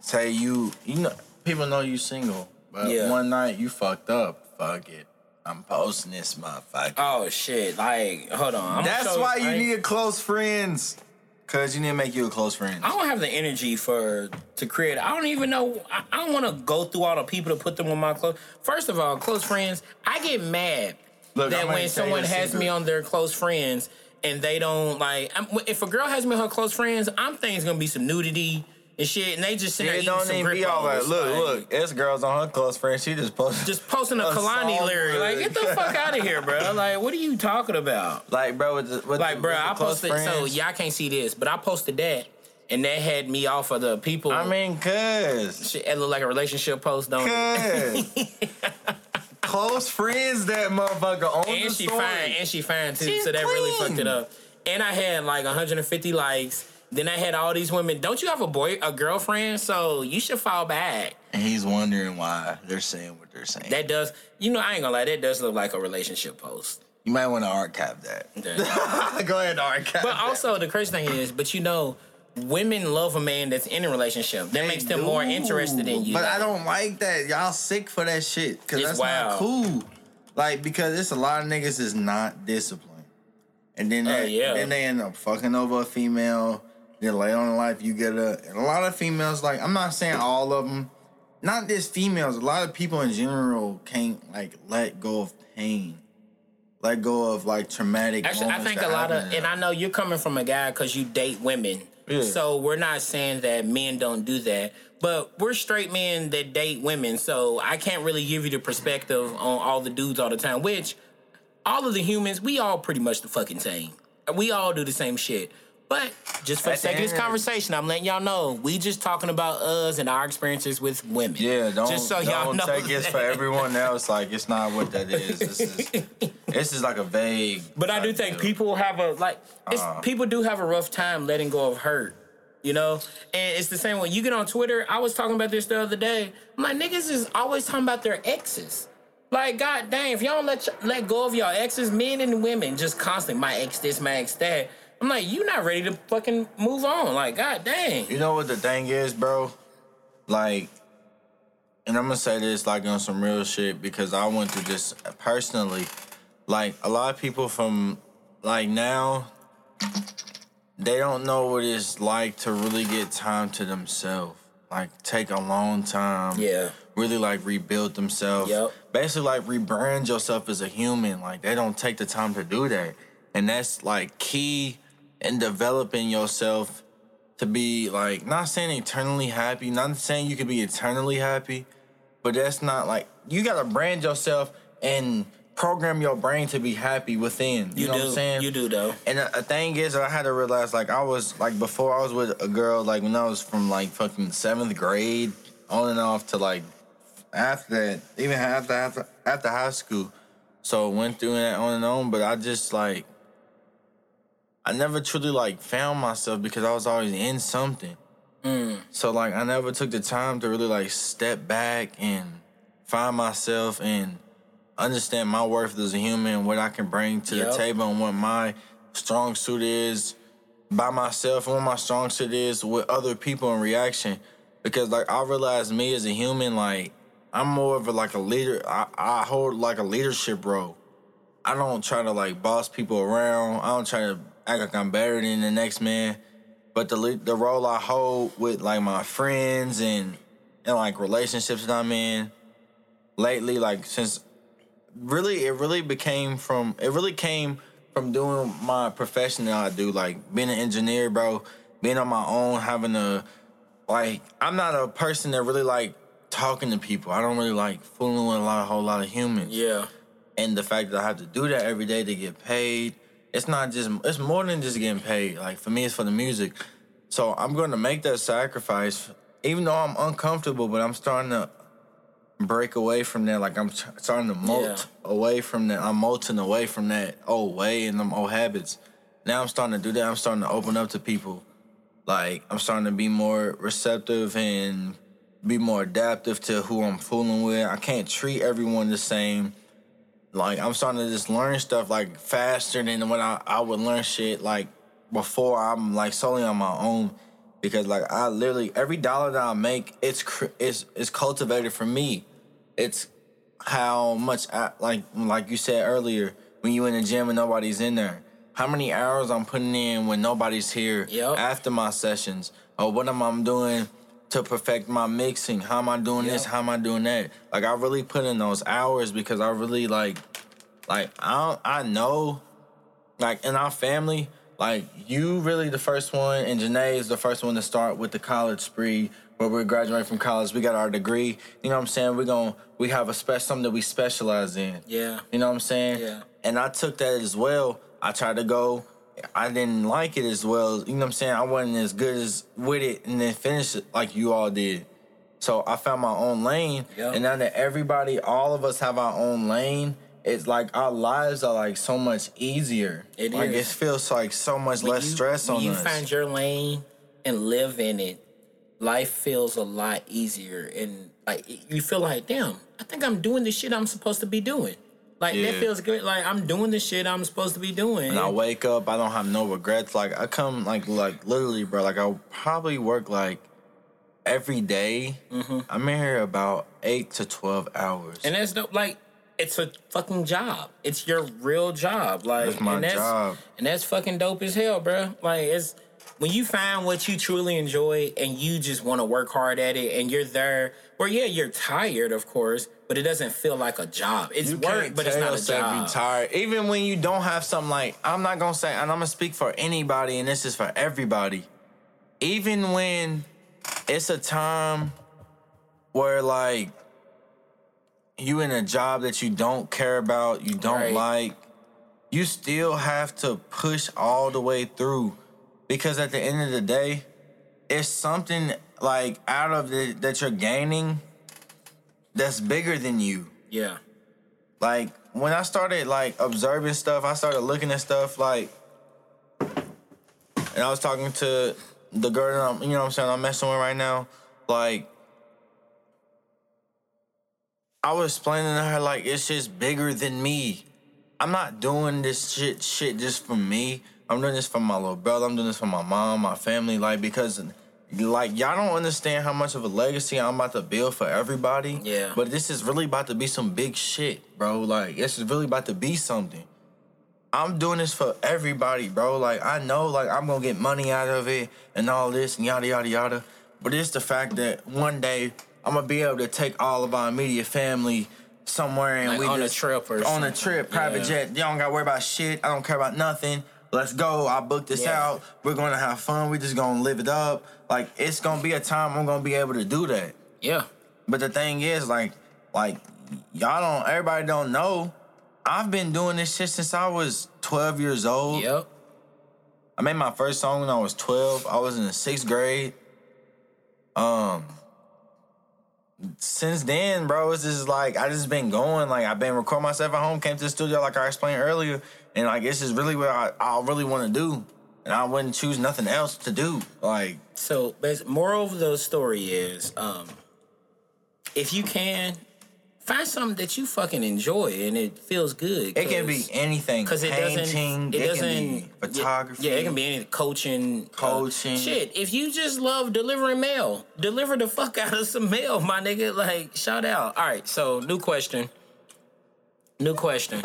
say you you know people know you single, but Yeah. one night you fucked up. Fuck it. I'm posting this motherfucker. Oh shit! Like, hold on. I'm That's so- why you I- need close friends. Cause you need to make you a close friend. I don't have the energy for to create. I don't even know. I, I don't want to go through all the people to put them on my close. First of all, close friends. I get mad Look, that when someone has me on their close friends and they don't like. I'm, if a girl has me her close friends, I'm thinking it's gonna be some nudity and shit, and they just sit there It eating don't some even be all that. Grippos, Look, like, look, this girl's on her close friend. She just posted. Just posting a, A Kehlani lyric, like get the fuck out of here, bro. Like, what are you talking about? like, bro, with the, with Like, the, bro, I posted. So friends. y'all can't see this, but I posted that, and that had me off of the people. I mean, cuz. shit, it looked like a relationship post, don't it? Cuz. close friends, that motherfucker on And the she story. fine, and she fine too. She's so that really fucked it up. And I had like 150 likes. Then I had all these women. Don't you have a boy, a girlfriend? So you should fall back. And he's wondering why they're saying what they're saying. That does, you know, I ain't gonna lie. That does look like a relationship post. you might want to archive that. Yeah. Go ahead archive But that. also, the crazy thing is, but you know, women love a man that's in a relationship. That They makes them more interested in you. But I don't like that. Y'all sick for that shit. Cause It's that's wild. not cool. Like because it's a lot of niggas is not disciplined. And then Oh, they, yeah. then they end up fucking over a female. Then later on in life you get a and a lot of females like I'm not saying all of them. Not just females, a lot of people in general can't like let go of pain. Let go of like traumatic Actually, I think a lot of, and. I know you're coming from a guy because you date women. So we're not saying that men don't do that, but we're straight men that date women. So I can't really give you the perspective on all the dudes all the time. Which all of the humans, we all pretty much the fucking same. We all do the same shit. But just for the sake of this conversation, I'm letting y'all know we just talking about us and our experiences with women. Yeah, don't just so y'all don't know take this for everyone else. Like it's not what that is. This is this is like a vague. But I do think idea. people have a like it's Uh. people do have a rough time letting go of hurt. You know? And it's the same when you get on Twitter, I was talking about this the other day. I'm niggas is always talking about their exes. Like, god dang, if y'all don't let y- let go of y'all exes, men and women just constantly, my ex this, my ex that. I'm like, you not ready to fucking move on. Like, god dang. You know what the thing is, bro? Like, and I'm gonna say this like on some real shit because I went through this personally. Like a lot of people from like now, they don't know what it's like to really get time to themselves. Like take a long time. Yeah. Really like rebuild themselves. Yep. Basically like rebrand yourself as a human. Like they don't take the time to do that. And that's like key in developing yourself to be like not saying eternally happy, not saying you could be eternally happy, but that's not like you gotta brand yourself and program your brain to be happy within. You, You know do. what I'm saying? You do though. And a, a thing is, I had to realize, like, I was like before I was with a girl, like when I was from like fucking seventh grade on and off to like after that, even after after after high school. So went through that on and on, but I just like I never truly like found myself because I was always in something. Mm. So like I never took the time to really like step back and find myself and understand my worth as a human what I can bring to Yep. the table and what my strong suit is by myself and what my strong suit is with other people in reaction. Because like I realized me as a human, like I'm more of a like a leader. I, I hold like a leadership role. I don't try to like boss people around. I don't try to act like I'm better than the next man. But the the role I hold with like my friends and and like relationships that I'm in lately, like since really it really became from it really came from doing my profession that I do, like being an engineer, bro, being on my own, having a like I'm not a person that really like talking to people. I don't really like fooling with a lot, a whole lot of humans Yeah. and the fact that I have to do that every day to get paid, it's not just it's more than just getting paid. Like for me, it's for the music. So I'm going to make that sacrifice, even though I'm uncomfortable. But I'm starting to break away from that. Like I'm starting to molt away from that. I'm molting away from that old way and them old habits. Now I'm starting to do that. I'm starting to open up to people. Like I'm starting to be more receptive and be more adaptive to who I'm fooling with. I can't treat everyone the same like I'm starting to just learn stuff like faster than when I, I would learn shit like before I'm like solely on my own because like I literally every dollar that I make it's it's it's cultivated for me. It's how much I, like like you said earlier when you in the gym and nobody's in there. How many hours I'm putting in when nobody's here Yep. after my sessions or what am I doing to perfect my mixing? How am I doing this? How am I doing that? Like I really put in those hours because I really like like I don't, I know like in our family, like you really the first one and Janae is the first one to start with the college spree where we're graduating from college. We got our degree. You know what I'm saying? We're going we have a special something that we specialize in. Yeah. You know what I'm saying? Yeah. And I took that as well. I tried to go. I didn't like it as well. You know what I'm saying? I wasn't as good as with it and then finish it like you all did. So I found my own lane. Yep. And now that everybody, all of us have our own lane, it's like our lives are like so much easier. It like is. it feels like so much When less you- stress on you us. You find your lane and live in it, life feels a lot easier, and like you feel like, damn, I think I'm doing the shit I'm supposed to be doing. Like that feels good. Like I'm doing the shit I'm supposed to be doing. and I wake up, I don't have no regrets. Like I come like like literally, bro. Like I probably work like every day. I'm in here about eight to twelve hours. Mm-hmm. and that's no Like it's a fucking job. It's your real job. Like That's my and that's, job. and that's fucking dope as hell, bro. Like it's when you find what you truly enjoy and you just want to work hard at it, and you're there. Where yeah, you're tired, of course, but it doesn't feel like a job. It's work, but it's not a job. You tired, even when you don't have something like. I'm not gonna say, and I'm gonna speak for anybody, and this is for everybody. even when it's a time where like you in a job that you don't care about, you don't Right. like, you still have to push all the way through because at the end of the day, it's something like out of the that you're gaining that's bigger than you. Yeah. Like when I started like observing stuff, I started looking at stuff like, and I was talking to the girl that I'm, you know what I'm saying, I'm messing with right now. Like, I was explaining to her like it's just bigger than me. I'm not doing this shit shit just for me. I'm doing this for my little brother. I'm doing this for my mom, my family, like because like y'all don't understand how much of a legacy I'm about to build for everybody. Yeah. But this is really about to be some big shit, bro. Like this is really about to be something. I'm doing this for everybody, bro. Like I know like I'm gonna get money out of it and all this and yada yada yada. But it's the fact that one day I'm gonna be able to take all of our immediate family somewhere and Like we on a just trip or on a trip, private Yeah. jet. Y'all don't gotta worry about shit. I don't care about nothing. Let's go. I booked this Yeah. out. We're gonna have fun. We're just gonna live it up. Like it's gonna be a time I'm gonna be able to do that. Yeah. But the thing is, like, like y'all don't. Everybody don't know. I've been doing this shit since I was 12 years old. Yep. I made my first song when I was 12. I was in the sixth grade. Um. Since then, bro, it's just like I just been going. Like I've been recording myself at home. Came to the studio, like I explained earlier, and like this is really what I, I really want to do, and I wouldn't choose nothing else to do. Like So, moral of the story is, um, if you can, find something that you fucking enjoy and it feels good. it can be anything. because it Painting, doesn't. It, it doesn't. can be photography. Yeah, it can be any coaching. uh, Coaching. shit, if you just love delivering mail, deliver the fuck out of some mail, my nigga. Like, shout out. All right, so new question. New question.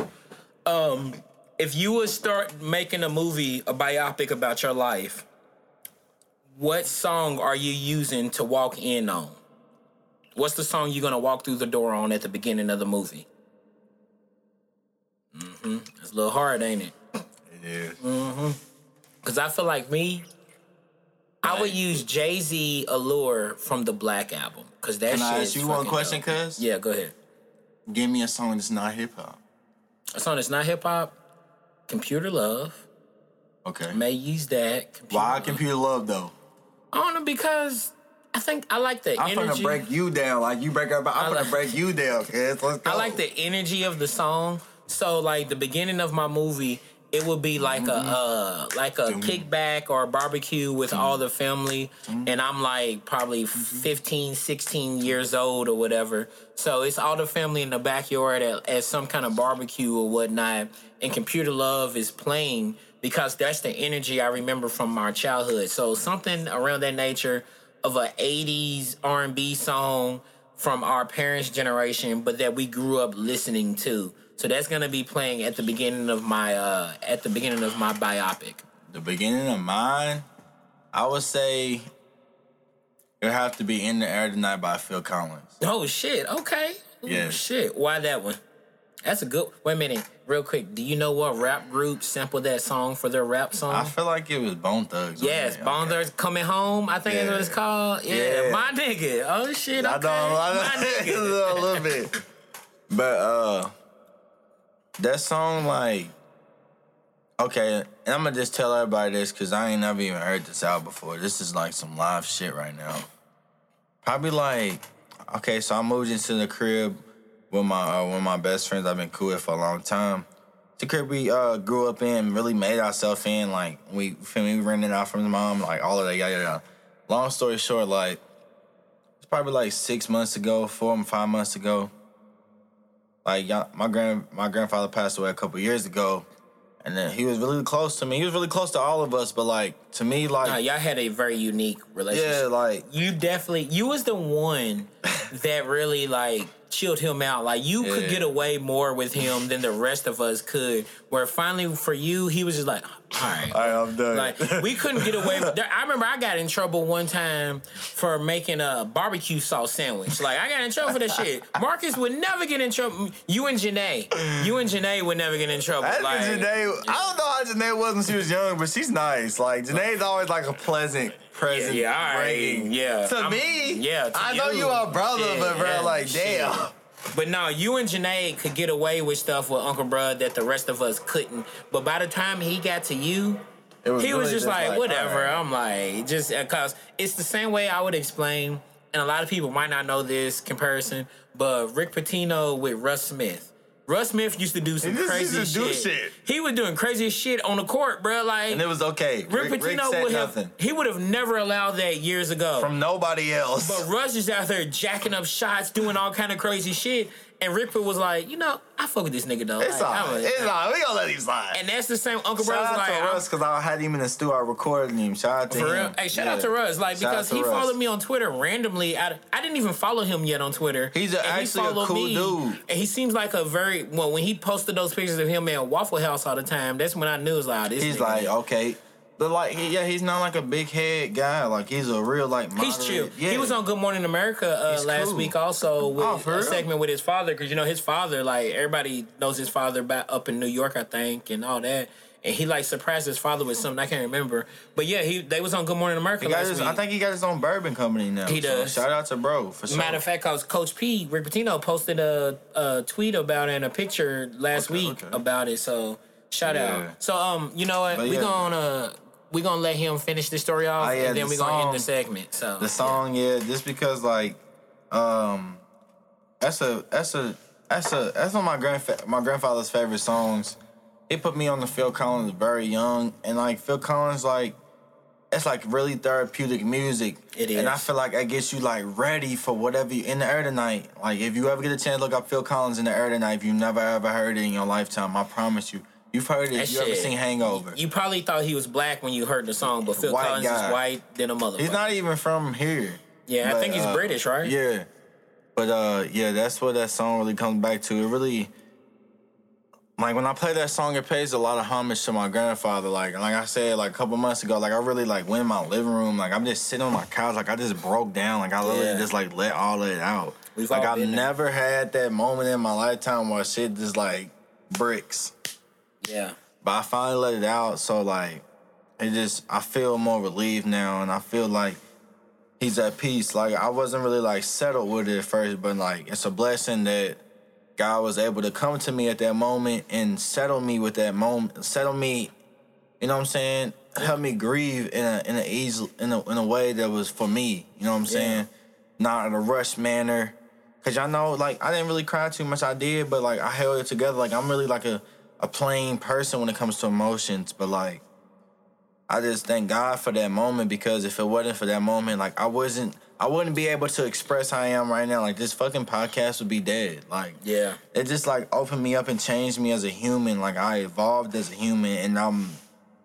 Um, if you would start making a movie, a biopic about your life, what song are you using to walk in on? What's the song you're gonna walk through the door on at the beginning of the movie? Mm-hmm. It's a little hard, ain't it? It is. Mm-hmm. Cause I feel like me, I would use Jay Z "Allure" from the Black album. Cause that Can shit I ask you one question, dope. cuz? Yeah, go ahead. Give me a song that's not hip hop. A song that's not hip hop. Computer Love. Okay. May use that. Computer Why Love. computer love though? I don't know because I think I like the energy. I'm energy. gonna break you down like you break up. I'm I gonna break you down, kids. Let's go. I like the energy of the song. So like the beginning of my movie, it would be like a mm-hmm. uh like a kickback or a barbecue with all the family mm-hmm. and I'm like probably mm-hmm. 15, 16 years old or whatever. So it's all the family in the backyard at, at some kind of barbecue or whatnot and Computer Love is playing because that's the energy I remember from our childhood. So something around that nature of a 80s R&B song from our parents' generation, but that we grew up listening to. So that's gonna be playing at the beginning of my uh at the beginning of my biopic. the beginning of mine. I would say it have to be "In the Air Tonight" by Phil Collins. Oh shit, okay. Yeah. Shit. Why that one? That's a good wait a minute, real quick. Do you know what rap group sampled that song for their rap song? I feel like it was Bone Thugs. Yes. Bone Thugs coming home. I think that's what it's called. Yeah, Yeah. my nigga. Oh shit. Okay. I know, I know, My nigga. a little bit. But uh, that song, like, okay, and I'm gonna just tell everybody this because I ain't never even heard this out before. This is like some live shit right now. Probably like, okay, so I moved into the crib with my uh, one of my best friends I've been cool with for a long time. The crib we uh, grew up in, really made ourselves in. Like we, feel me, we rented out from the mom, like all of that, yada yada. Long story short, like it's probably like six months ago, four or five months ago. Like my grand my grandfather passed away a couple years ago, and then he was really close to me. He was really close to all of us, but like to me, like Nah, y'all had a very unique relationship. yeah, like you definitely you was the one that really like chilled him out. Like you could get away more with him than the rest of us could. Where finally for you, he was just like, all right. all right, I'm done. Like we couldn't get away. With, I remember I got in trouble one time for making a barbecue sauce sandwich. Like I got in trouble for that shit. Marcus would never get in trouble. You and Janae, you and Janae would never get in trouble. Like, Janae, I don't know how Janae was when she was young, but she's nice. Like Janae's always like a pleasant present. Yeah, yeah, all right. Yeah. To I'm- me, yeah, to I know you. you are brother, Shit, but bro, yeah, like shit. damn. But no, you and Janae could get away with stuff with Uncle Bruh that the rest of us couldn't. But by the time he got to you, It he was really just like, whatever. alright. I'm like, just uh, because it's the same way I would explain, and a lot of people might not know this comparison, but Rick Pitino with Russ Smith. Russ Smith used to do some crazy used to do shit. shit. He was doing crazy shit on the court, bro. Like and it was okay. Rick, Rick, Rick Pitino said would have nothing he would have never allowed that years ago. from nobody else. But Russ is out there jacking up shots, doing all kind of crazy shit. And Rick was like, you know, I fuck with this nigga though. it's Like, alright. a- It's alright. We gonna let him slide. And that's the same Uncle like. Shout out like, to Russ because I had him in the studio. I recorded him. Shout out to for him. real. Hey, shout out to Russ, like Shout because he Russ. followed me on Twitter randomly. I, I didn't even follow him yet on Twitter. He's a- And he actually a cool me, dude. And he seems like a very well when he posted those pictures of him at Waffle House all the time. That's when I knew it was like, oh, this. He's nigga- like, okay. But like, he, yeah, he's not like a big head guy. Like, he's a real like. He's Moderate. chill. Yeah. He was on Good Morning America uh, last cool. week also with Oh, a segment with his father because you know his father like everybody knows his father back up in New York I think and all that and he like surprised his father with something I can't remember but yeah he they was on Good Morning America last his, week. I think he got his own bourbon company now. He so does. shout out to bro for sure. Matter of fact, cause Coach P, Rick Pitino posted a, a tweet about it and a picture last Okay, week okay. about it. So shout Yeah. out. So um, you know what? But we yeah. gonna we gonna let him finish the story off, Oh, yeah, and then the we gonna end the segment. So the song, yeah, just because like, um, that's a that's a that's a that's one of my grandfa- my grandfather's favorite songs. He put me on the Phil Collins very young, and like Phil Collins, like it's like really therapeutic music. It and I feel like it gets you like ready for whatever you in the air tonight. Like if you ever get a chance, to look up Phil Collins in the air tonight. If you never ever heard it in your lifetime, I promise you, you've heard it. That you ever seen Hangover? You probably thought he was black when you heard the song, but Phil White Collins guy. is white than a motherfucker. He's not even from here. Yeah, I think he's uh, British, right? Yeah. But uh yeah, that's what that song really comes back to. It really like when I play that song, it pays a lot of homage to my grandfather. Like like I said, like a couple months ago, like I really like went in my living room, like I'm just sitting on my couch, like I just broke down, like I literally Yeah. just like let all of it out. We've like I've been there. never had that moment in my lifetime where shit just like bricks. Yeah. But I finally let it out, so like it just I feel more relieved now, and I feel like he's at peace. Like I wasn't really like settled with it at first, but like it's a blessing that God was able to come to me at that moment and settle me with that moment, settle me. You know what I'm saying? Help me grieve in a in a easy in a in a way that was for me. You know what I'm saying? Not in a rush manner. Cause y'all know, like I didn't really cry too much. I did, but like I held it together. Like I'm really like a a plain person when it comes to emotions. But like I just thank God for that moment because if it wasn't for that moment, like I wasn't, I wouldn't be able to express how I am right now. Like this fucking podcast would be dead. Like Yeah. it just like opened me up and changed me as a human. Like I evolved as a human, and I'm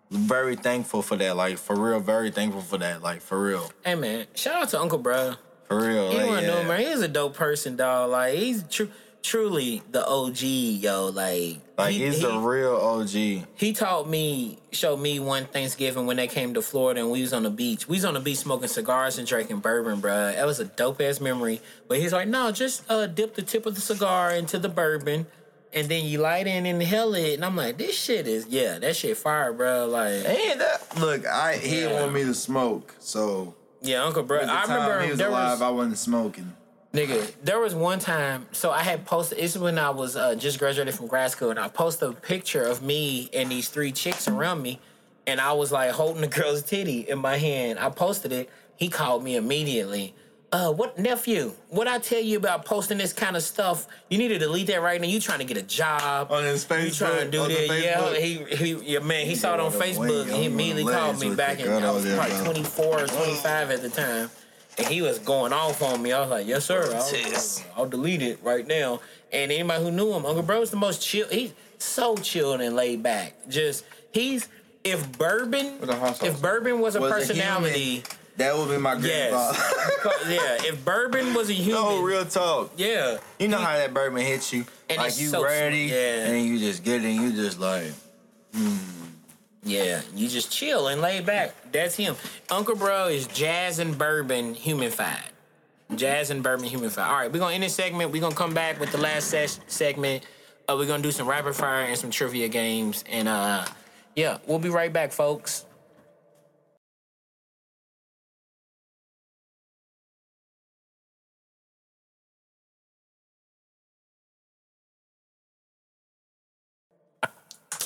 very thankful for that. Like for real, very thankful for that. Like for real, Hey man, shout out to Uncle Bro. for real. He like, want to know, yeah. man. He's a dope person, dog. Like he's tru- truly the OG, yo. Like, Like he, he's he, the real OG. he taught me, showed me one Thanksgiving when they came to Florida and we was on the beach. We was on the beach smoking cigars and drinking bourbon, bruh. That was a dope ass memory. But he's like, no, just uh, dip the tip of the cigar into the bourbon. And then you light it and inhale it, and I'm like, this shit is yeah, that shit fire, bro. Like, And that, look, I he didn't Yeah. want me to smoke, so yeah, Uncle Bro. I remember he was there alive, was I wasn't smoking. Nigga, there was one time, so I had posted, this is when I was uh, just graduated from grad school, and I posted a picture of me and these three chicks around me, and I was like holding the girl's titty in my hand. I posted it. He called me immediately. Uh, what nephew? What I tell you about posting this kind of stuff? You need to delete that right now. You trying to get a job? On his You trying to Facebook, do on the that? Yeah, Facebook. he, he, yeah, man. He saw it on Facebook. wing he immediately called me back, the and I was there, probably 24 or 25 at the time. And he was going off on me. I was like, yes, sir. I'll, Tis. I'll delete it right now. And anybody who knew him, Uncle Bro's the most chill. He's so chilled and laid back. Just, he's, if bourbon, With a hot sauce. if bourbon was a Was a personality, human, that would be my grandfather. yes. yeah, if bourbon was a oh, human, No, real talk. yeah. You know how that bourbon hits you. And like it's you so ready, sweet, yeah. and then you just get it, and you just like. Hmm. Yeah, you just chill and lay back. That's him. Uncle Bro is jazz and bourbon humified. Jazz and bourbon humified. All right, we're gonna end this segment. We're gonna come back with the last ses- segment. Uh, we're gonna do some rapid fire and some trivia games, and uh, Yeah, we'll be right back, folks.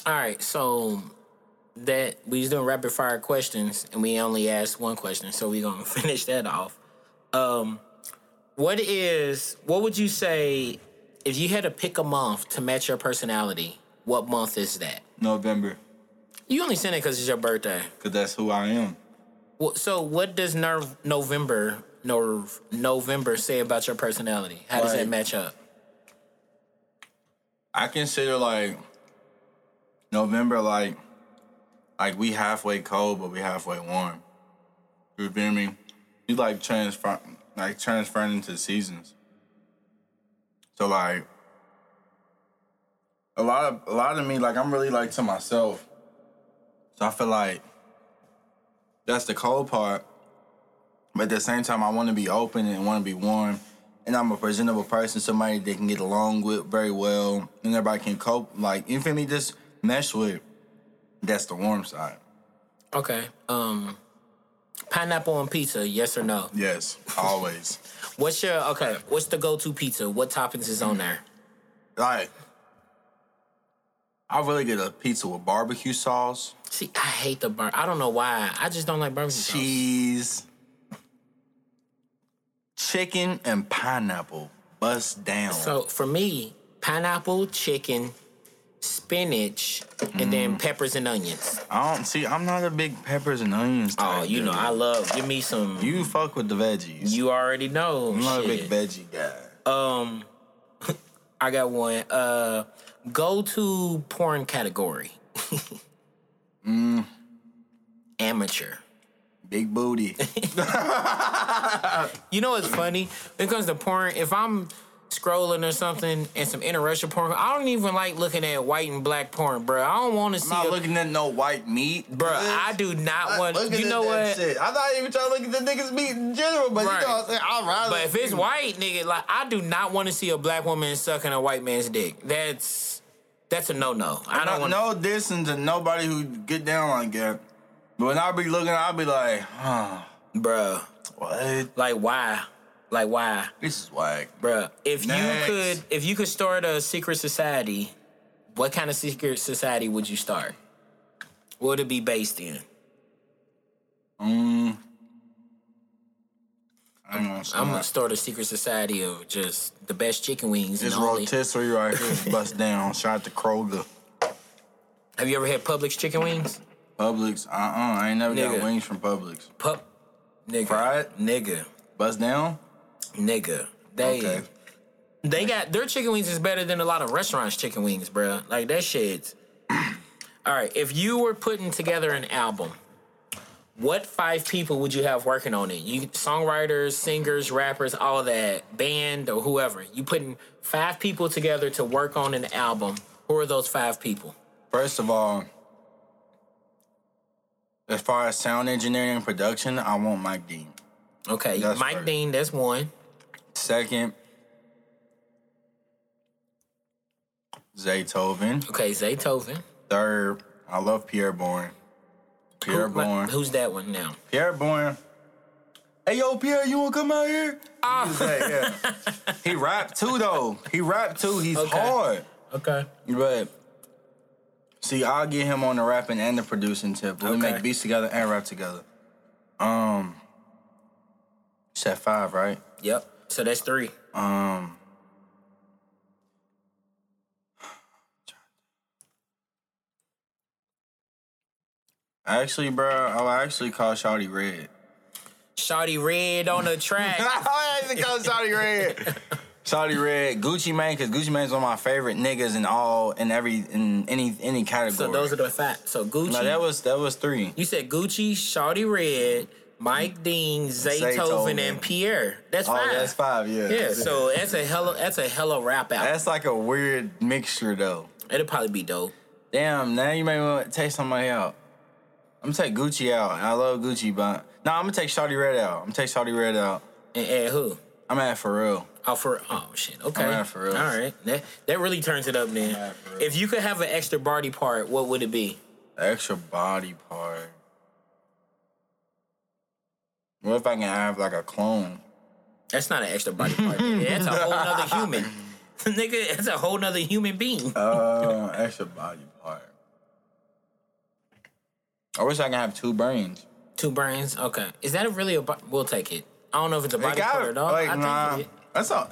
All right, so that we was doing rapid fire questions and we only asked one question, so we're gonna finish that off. Um, what is what would you say if you had to pick a month to match your personality? What month is that? November, You only sent it because it's your birthday. cause that's who I am. Well, so what does nerve November nerve November say about your personality? How does that match up? I consider like November like like we halfway cold but we halfway warm. You feel me? You like transfer like transferring into seasons. So like a lot of a lot of me like I'm really like to myself. So I feel like that's the cold part. But at the same time I wanna be open and wanna be warm and I'm a presentable person, somebody they can get along with very well, and everybody can cope. Like, me? Just mesh with. That's the warm side. Okay. Um, pineapple on pizza? Yes or no? Yes, always. What's your okay? What's the go-to pizza? What toppings is on there? like, I really get a pizza with barbecue sauce, See, I hate the burn. I don't know why. I just don't like barbecue sauce. cheese, chicken, and pineapple. Bust down. So for me, pineapple, chicken, spinach, and then peppers and onions. I don't see. I'm not a big peppers and onions. Oh, type you know, dude. I love. Give me some. You fuck with the veggies. You already know. I'm not shit. a big veggie guy. Um, I got one. Uh, go to porn category. Mm. Amateur. Big booty. You know what's funny? When it comes to porn, if I'm scrolling or something and some interracial porn, I don't even like looking at white and black porn, bro. I don't want to see. I'm not a- looking at no white meat, Bruh, I do not want. Looking You know what? Shit. I'm not even trying to look at the niggas meat in general, but Right. you know what I'm saying? I'd rather. But if it's white, nigga, like I do not want to see a black woman sucking a white man's dick. That's that's a no no. I don't want. no dissing to nobody who get down like that. But when I be looking, I'll be like, huh, bruh. what? Like why? Like why, This is why, bruh? If Next. you could, if you could start a secret society, what kind of secret society would you start? What would it be based in? Mm. I don't know. I'm gonna start a secret society of just the best chicken wings and This only. rotisserie right here, bust down. Shout out to Kroger. Have you ever had Publix chicken wings? Publix, uh uh I ain't never Nigga. got wings from Publix. Pup, nigga, Fried? nigga, Bust down? Nigga. They Okay. they got their chicken wings is better than a lot of restaurants' chicken wings, bro. Like that shit's. All right, if you were putting together an album, what five people would you have working on it? You songwriters, singers, rappers, all of that, band or whoever. You putting five people together to work on an album. Who are those five people? First of all, as far as sound engineering and production, I want Mike Dean. Okay, That's Mike right. Dean, that's one. Second, Zaytoven. Okay, Zaytoven. Third, I love Pierre Bourne. Pierre Who- Bourne. Who's that one now? Pierre Bourne. Hey yo, Pierre, you wanna come out here? Ah. yeah. he rapped too though. He rapped too. He's Okay. hard. Okay. But see, I'll get him on the rapping and the producing tip. We Okay. make beats together and rap together. Um, set five, right? Yep. So that's three. Um, actually, bro, I'll actually call Shawty Red. Shawty Red on the track. I actually call Shawty Red. Shawty Red, Gucci Mane, because Gucci Mane's one of my favorite niggas in all in every in any any category. so those are the facts. So Gucci. no, that was that was three. you said Gucci, Shawty Red, Mike Dean, Zaytoven, and Pierre. That's five. Oh, five. that's five. Yeah. Yeah. So that's a hella that's a hella rap out. That's like a weird mixture though. It'll probably be dope. Damn, now you may want to take somebody out. I'm gonna take Gucci out. I love Gucci, but no, I'm gonna take Shawty Red out. I'm gonna take Shawty Red out. And add who? I'm at for real. Oh, for oh shit. Okay. I'm at for real. All right. That that really turns it up then. at for real. If you could have an extra body part, what would it be? The extra body part. What if I can have like a clone? That's not an extra body part. nigga. That's a whole nother human. nigga, that's a whole nother human being. Uh, extra body part. I wish I can have two brains. Two brains. Okay. Is that a really a? bo- We'll take it. I don't know if it's a body got part or not. like I nah. think it. That's all.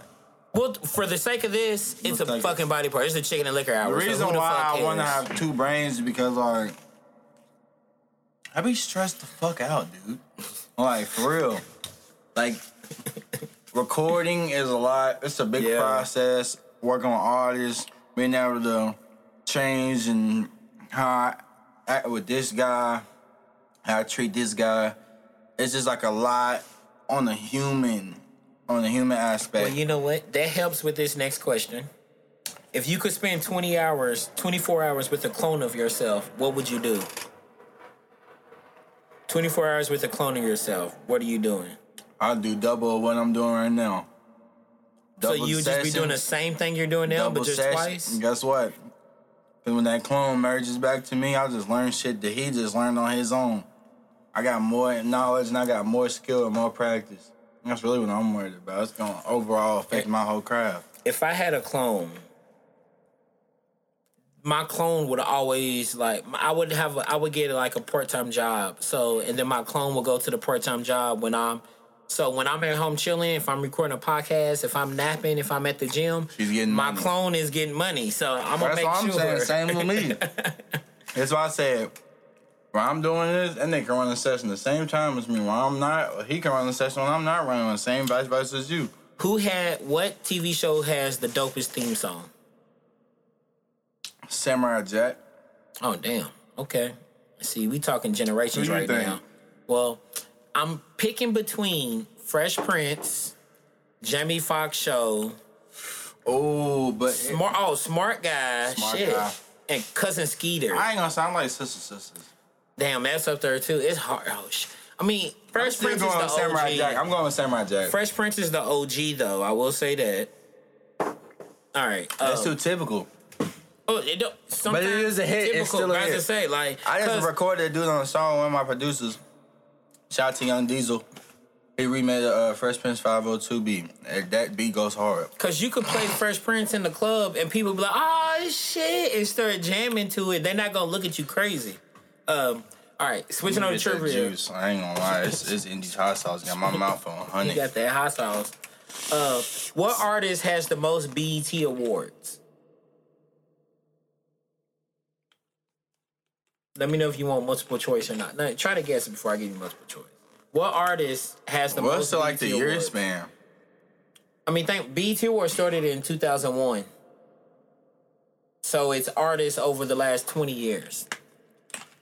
Well, for the sake of this, it's a fucking body part. It's the chicken and liquor The hour. so reason who the why fuck I want to cares? have two brains is because like I be stressed the fuck out, dude. Like for real. Like recording is a lot. It's a big Yeah. process. Working with artists, being able to change and how I act with this guy, how I treat this guy. It's just like a lot on the human, on the human aspect. Well, you know what? That helps with this next question. If you could spend 20 hours, 24 hours with a clone of yourself, what would you do? 24 hours with a clone of yourself, what are you doing? I do double what I'm doing right now. so you just be doing the same thing you're doing now, but just twice? Guess what? when that clone merges back to me, I just learn shit that he just learned on his own. I got more knowledge and I got more skill and more practice. That's really what I'm worried about. It's gonna overall affect my whole craft. If I had a clone, my clone would always like I would have I would get like a part time job. So and then my clone will go to the part time job when I'm so when I'm at home chilling, if I'm recording a podcast, if I'm napping, if I'm at the gym, She's getting my money. clone is getting money. So I'm gonna That's make what I'm sure. saying. Same with me. That's why I said when I'm doing this, and they can run the session the same time as me. When I'm not, he can run the session when I'm not running the same vice versa as you. Who had what TV show has the dopest theme song? Samurai Jack. Oh damn. Okay. See, we talking generations right think? now. Well, I'm picking between Fresh Prince, Jamie Foxx show, Oh, but it- smart oh smart guy, Smart shit, Guy. and cousin Skeeter. I ain't gonna sound like sister sisters. Damn, that's up there too. It's hard. Oh, sh- I mean, Fresh Prince is the Samurai OG. Jack. I'm going with Samurai Jack. Fresh Prince is the OG though. I will say that. All right. That's uh, too typical. Oh, it don't, sometimes is a hit. It's Typical, still a but hit. to say like I just recorded a dude on a song. With one of my producers, shout out to Young Diesel. He remade a uh, Fresh Prince 502 beat. And That beat goes hard. Cause you could play Fresh Prince in the club and people be like, "Oh shit!" and start jamming to it. They're not gonna look at you crazy. Um, all right, switching on to trivia. juice. I ain't gonna lie. It's, it's Indy's hot sauce. Got my mouth on You honey. got that hot sauce. Uh, what artist has the most BET awards? Let me know if you want multiple choice or not. No, try to guess it before I give you multiple choice. What artist has the What's most the, like the year awards? span? I mean, think BET Awards started in 2001. So it's artists over the last 20 years.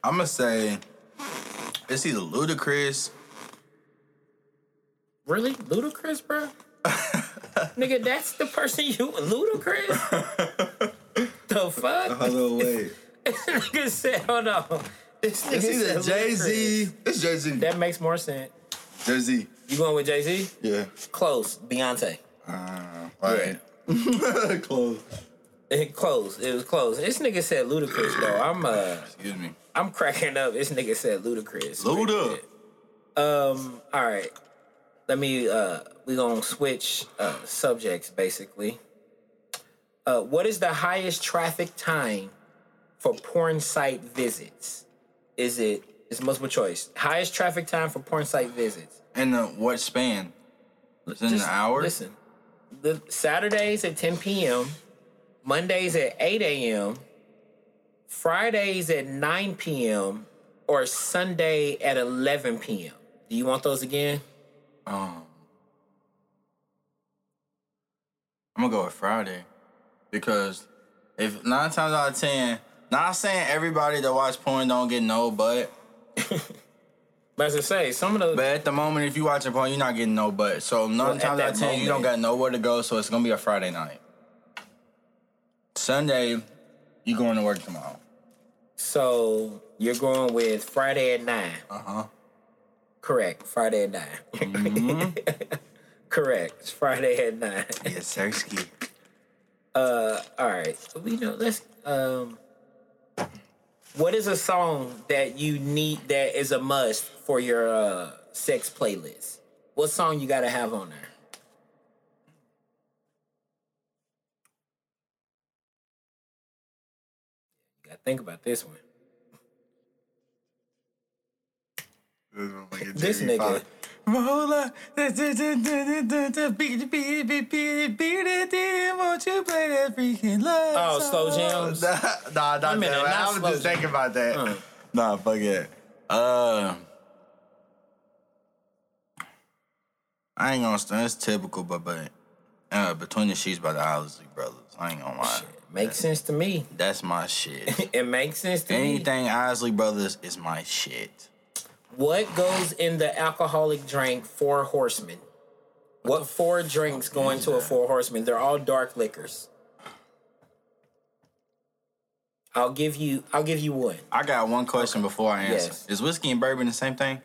I'm gonna say it's either Ludacris. Really? Ludacris, bro? Nigga, that's the person you Ludacris? the fuck? Hold on, wait. This nigga said, hold on. This nigga It's said Jay Z. It's Jay Z. That makes more sense. Jay Z. You going with Jay Z? Yeah. Close. Beyonce. Uh, right. Close. It close. It was close. This nigga said Ludacris, bro. I'm uh Excuse me. I'm cracking up. This nigga said Ludacris. Luda. Um. All right. Let me. Uh. We gonna switch uh, subjects basically. Uh, what is the highest traffic time for porn site visits? Is it? It's multiple choice. Highest traffic time for porn site visits. And the what span? In an hour. Listen. The Saturdays at 10 p.m. Mondays at 8 a.m. Fridays at 9 p.m. or Sunday at 11 p.m. Do you want those again? Um, I'm gonna go with Friday because if nine times out of ten, not saying everybody that watch porn don't get no butt, But as I say, some of the but at the moment, if you watching porn, you're not getting no butt. So nine times out of ten, you don't got nowhere to go. So it's gonna be a Friday night. Sunday, you going to work tomorrow. So you're going with Friday at 9. Uh huh. Correct. Friday at 9. Mm-hmm. Correct. It's Friday at 9. Yes, sir. Uh, all right. So we know. Let's. Um. What is a song that you need that is a must for your uh, sex playlist? What song you gotta have on there? You gotta think about this one. This nigga. Rolla, won't you play that freaking love? Oh, slow jams. Nah, nah, not minute, that. not I was slow just jam. thinking about that. Uh. Nah, fuck it. Uh, I ain't gonna stand. It's typical, but but uh, between the sheets by the Isley brothers. I ain't gonna lie. Makes sense to me. That's my shit. It makes sense to me. Anything Isley brothers is my shit. What goes in the alcoholic drink Four Horsemen? What four drinks go into a Four Horsemen? They're all dark liquors. I'll give you. I'll give you one. I got one question before I answer. Yes. Is whiskey and bourbon the same thing?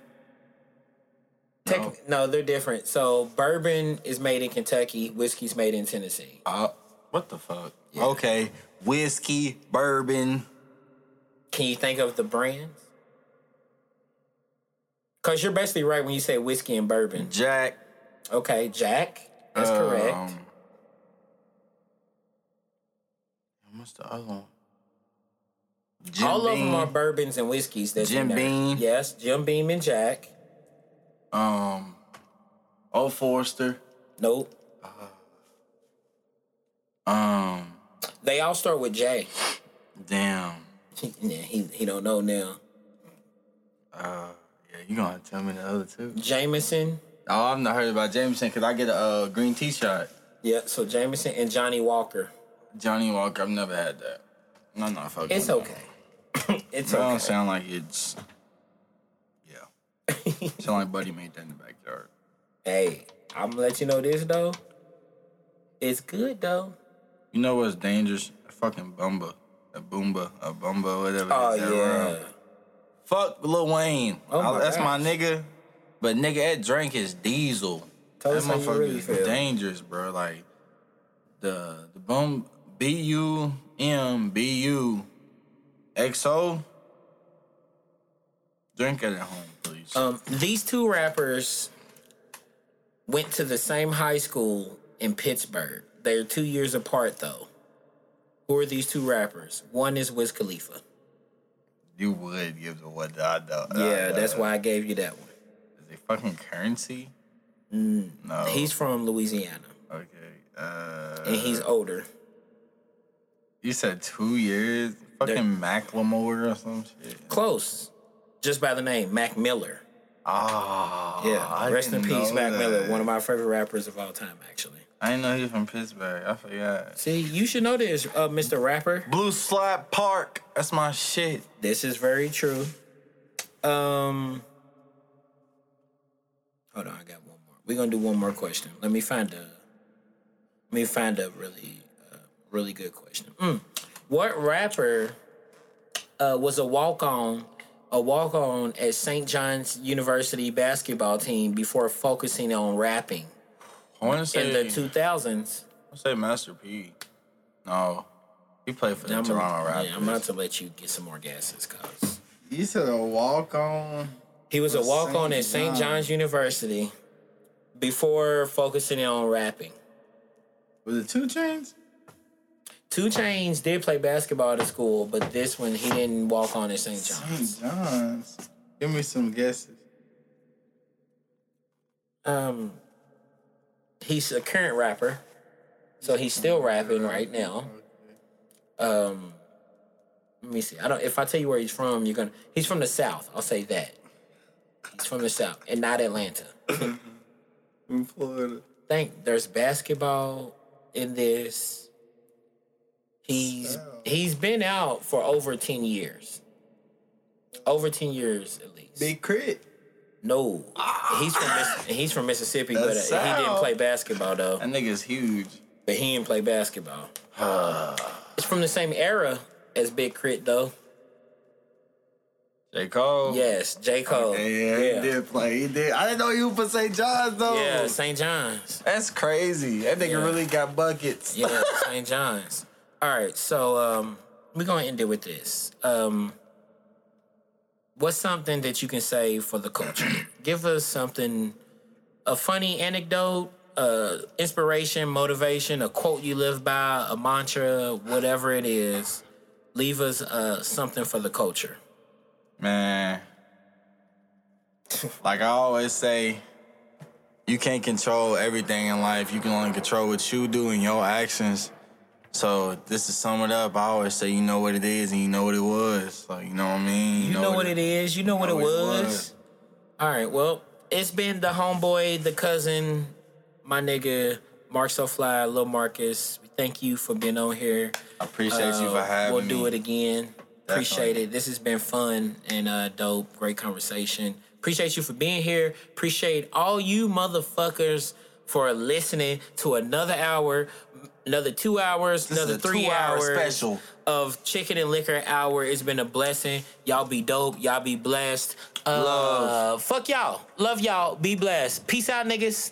Tec- no, they're different. So bourbon is made in Kentucky. Whiskey's made in Tennessee. Uh, what the fuck? Okay, whiskey, bourbon. Can you think of the brands? Cause you're basically right when you say whiskey and bourbon. Jack. Okay, Jack. That's um, correct. What's the other one? Jim All of them are bourbons and whiskeys. That Jim. Beam. Yes, Jim Beam and Jack. Um, Old Forester. Nope. Um, They all start with J. damn. yeah, he he don't know now. Uh, you gonna tell me the other two? Jameson. Oh, I've not heard about Jameson because I get a uh, green tea shot. Yeah, so Jameson and Johnnie Walker. Johnnie Walker, I've never had that. I'm not fucking. It's okay. it's That don't sound like it's. Yeah. sound like Buddy made that in the backyard. Hey, I'm gonna let you know this though. It's good though. You know what's dangerous? A fucking bumba. A boomba. A bumba, whatever. Oh it is, that yeah. rum. Fuck Lil Wayne. Oh, I- my that's my nigga. But nigga, that drink is diesel. Tell that us how you motherfucker really is feel. dangerous, bro. Like the the bum B U M B U X O. Drink it at home, please. Um, these two rappers went to the same high school in Pittsburgh. They're two years apart though. Who are these two rappers? One is Wiz Khalifa. You would give the what I know. Yeah, that's why I gave you that one. Is it fucking Curren$y? no. He's from Louisiana okay. Uh, and he's older. you said two years. Fucking Macklemore or some shit. Close. Just by the name, Mac Miller. Ah, Yeah. I Rest in peace, Mac Miller. One of my favorite rappers of all time, actually. I didn't know he was from Pittsburgh. I forgot. See, you should know this, uh, Mr. Rapper. Blue Slide Park. That's my shit. This is very true. Um, hold on, I got one more. We're gonna do one more question. Let me find a. Let me find a really, uh, really good question. Mm. What rapper uh, was a walk on, a walk on at St. John's University basketball team before focusing on rapping I want to say. in the two thousands? I wanna say Master P. No, he played for the I'm, Toronto Raptors. yeah, I'm about to let you get some more gases, cause You said a walk on. He was a walk on at St. John's. John's University before focusing on rapping. Was it 2 Chainz? 2 Chainz did play basketball at school, but this one he didn't walk on at St. John's. St. John's. Give me some guesses. Um, he's a current rapper, so he's still rapping right now. Um, let me see. I don't. If I tell you where he's from, you're gonna. He's from the South. I'll say that. He's from the South and not Atlanta. In Florida. think there's basketball in this. He's he's been out for over ten years. Over ten years at least. Big crit. No, he's from Miss, he's from Mississippi, but uh, he didn't play basketball though. That nigga's huge. But he didn't play basketball. it's from the same era as Big K.R.I.T. though. J. Cole. Yes, J Cole. Yeah, he did play. He did. I didn't know you for St. John's though. Yeah, St. John's. That's crazy. That nigga Yeah. really got buckets. Yeah, St. John's. All right, so um, we're gonna end it with this. Um, what's something that you can say for the culture? Give us something, a funny anecdote, uh, inspiration, motivation, a quote you live by, a mantra, whatever it is. Leave us uh, something for the culture. Man. like I always say, you can't control everything in life. You can only control what you do and your actions. So this is sum it up, I always say you know what it is and you know what it was. Like you know what I mean? You know, what it is. You know what it know what it was. was. All right. Well, it's been the homeboy, the cousin, my nigga, Mark So Fly, Lil Marcus. Thank you for being on here. I appreciate you for Uh, having We'll me. do it again. Appreciate it. This has been fun and uh, dope. Great conversation. Appreciate you for being here. Appreciate all you motherfuckers for listening to another hour, another two hours, This another three hours special. of chicken and liquor hour. It's been a blessing. Y'all be dope. Y'all be blessed. Uh, Love. Fuck y'all. Love y'all. Be blessed. Peace out, niggas.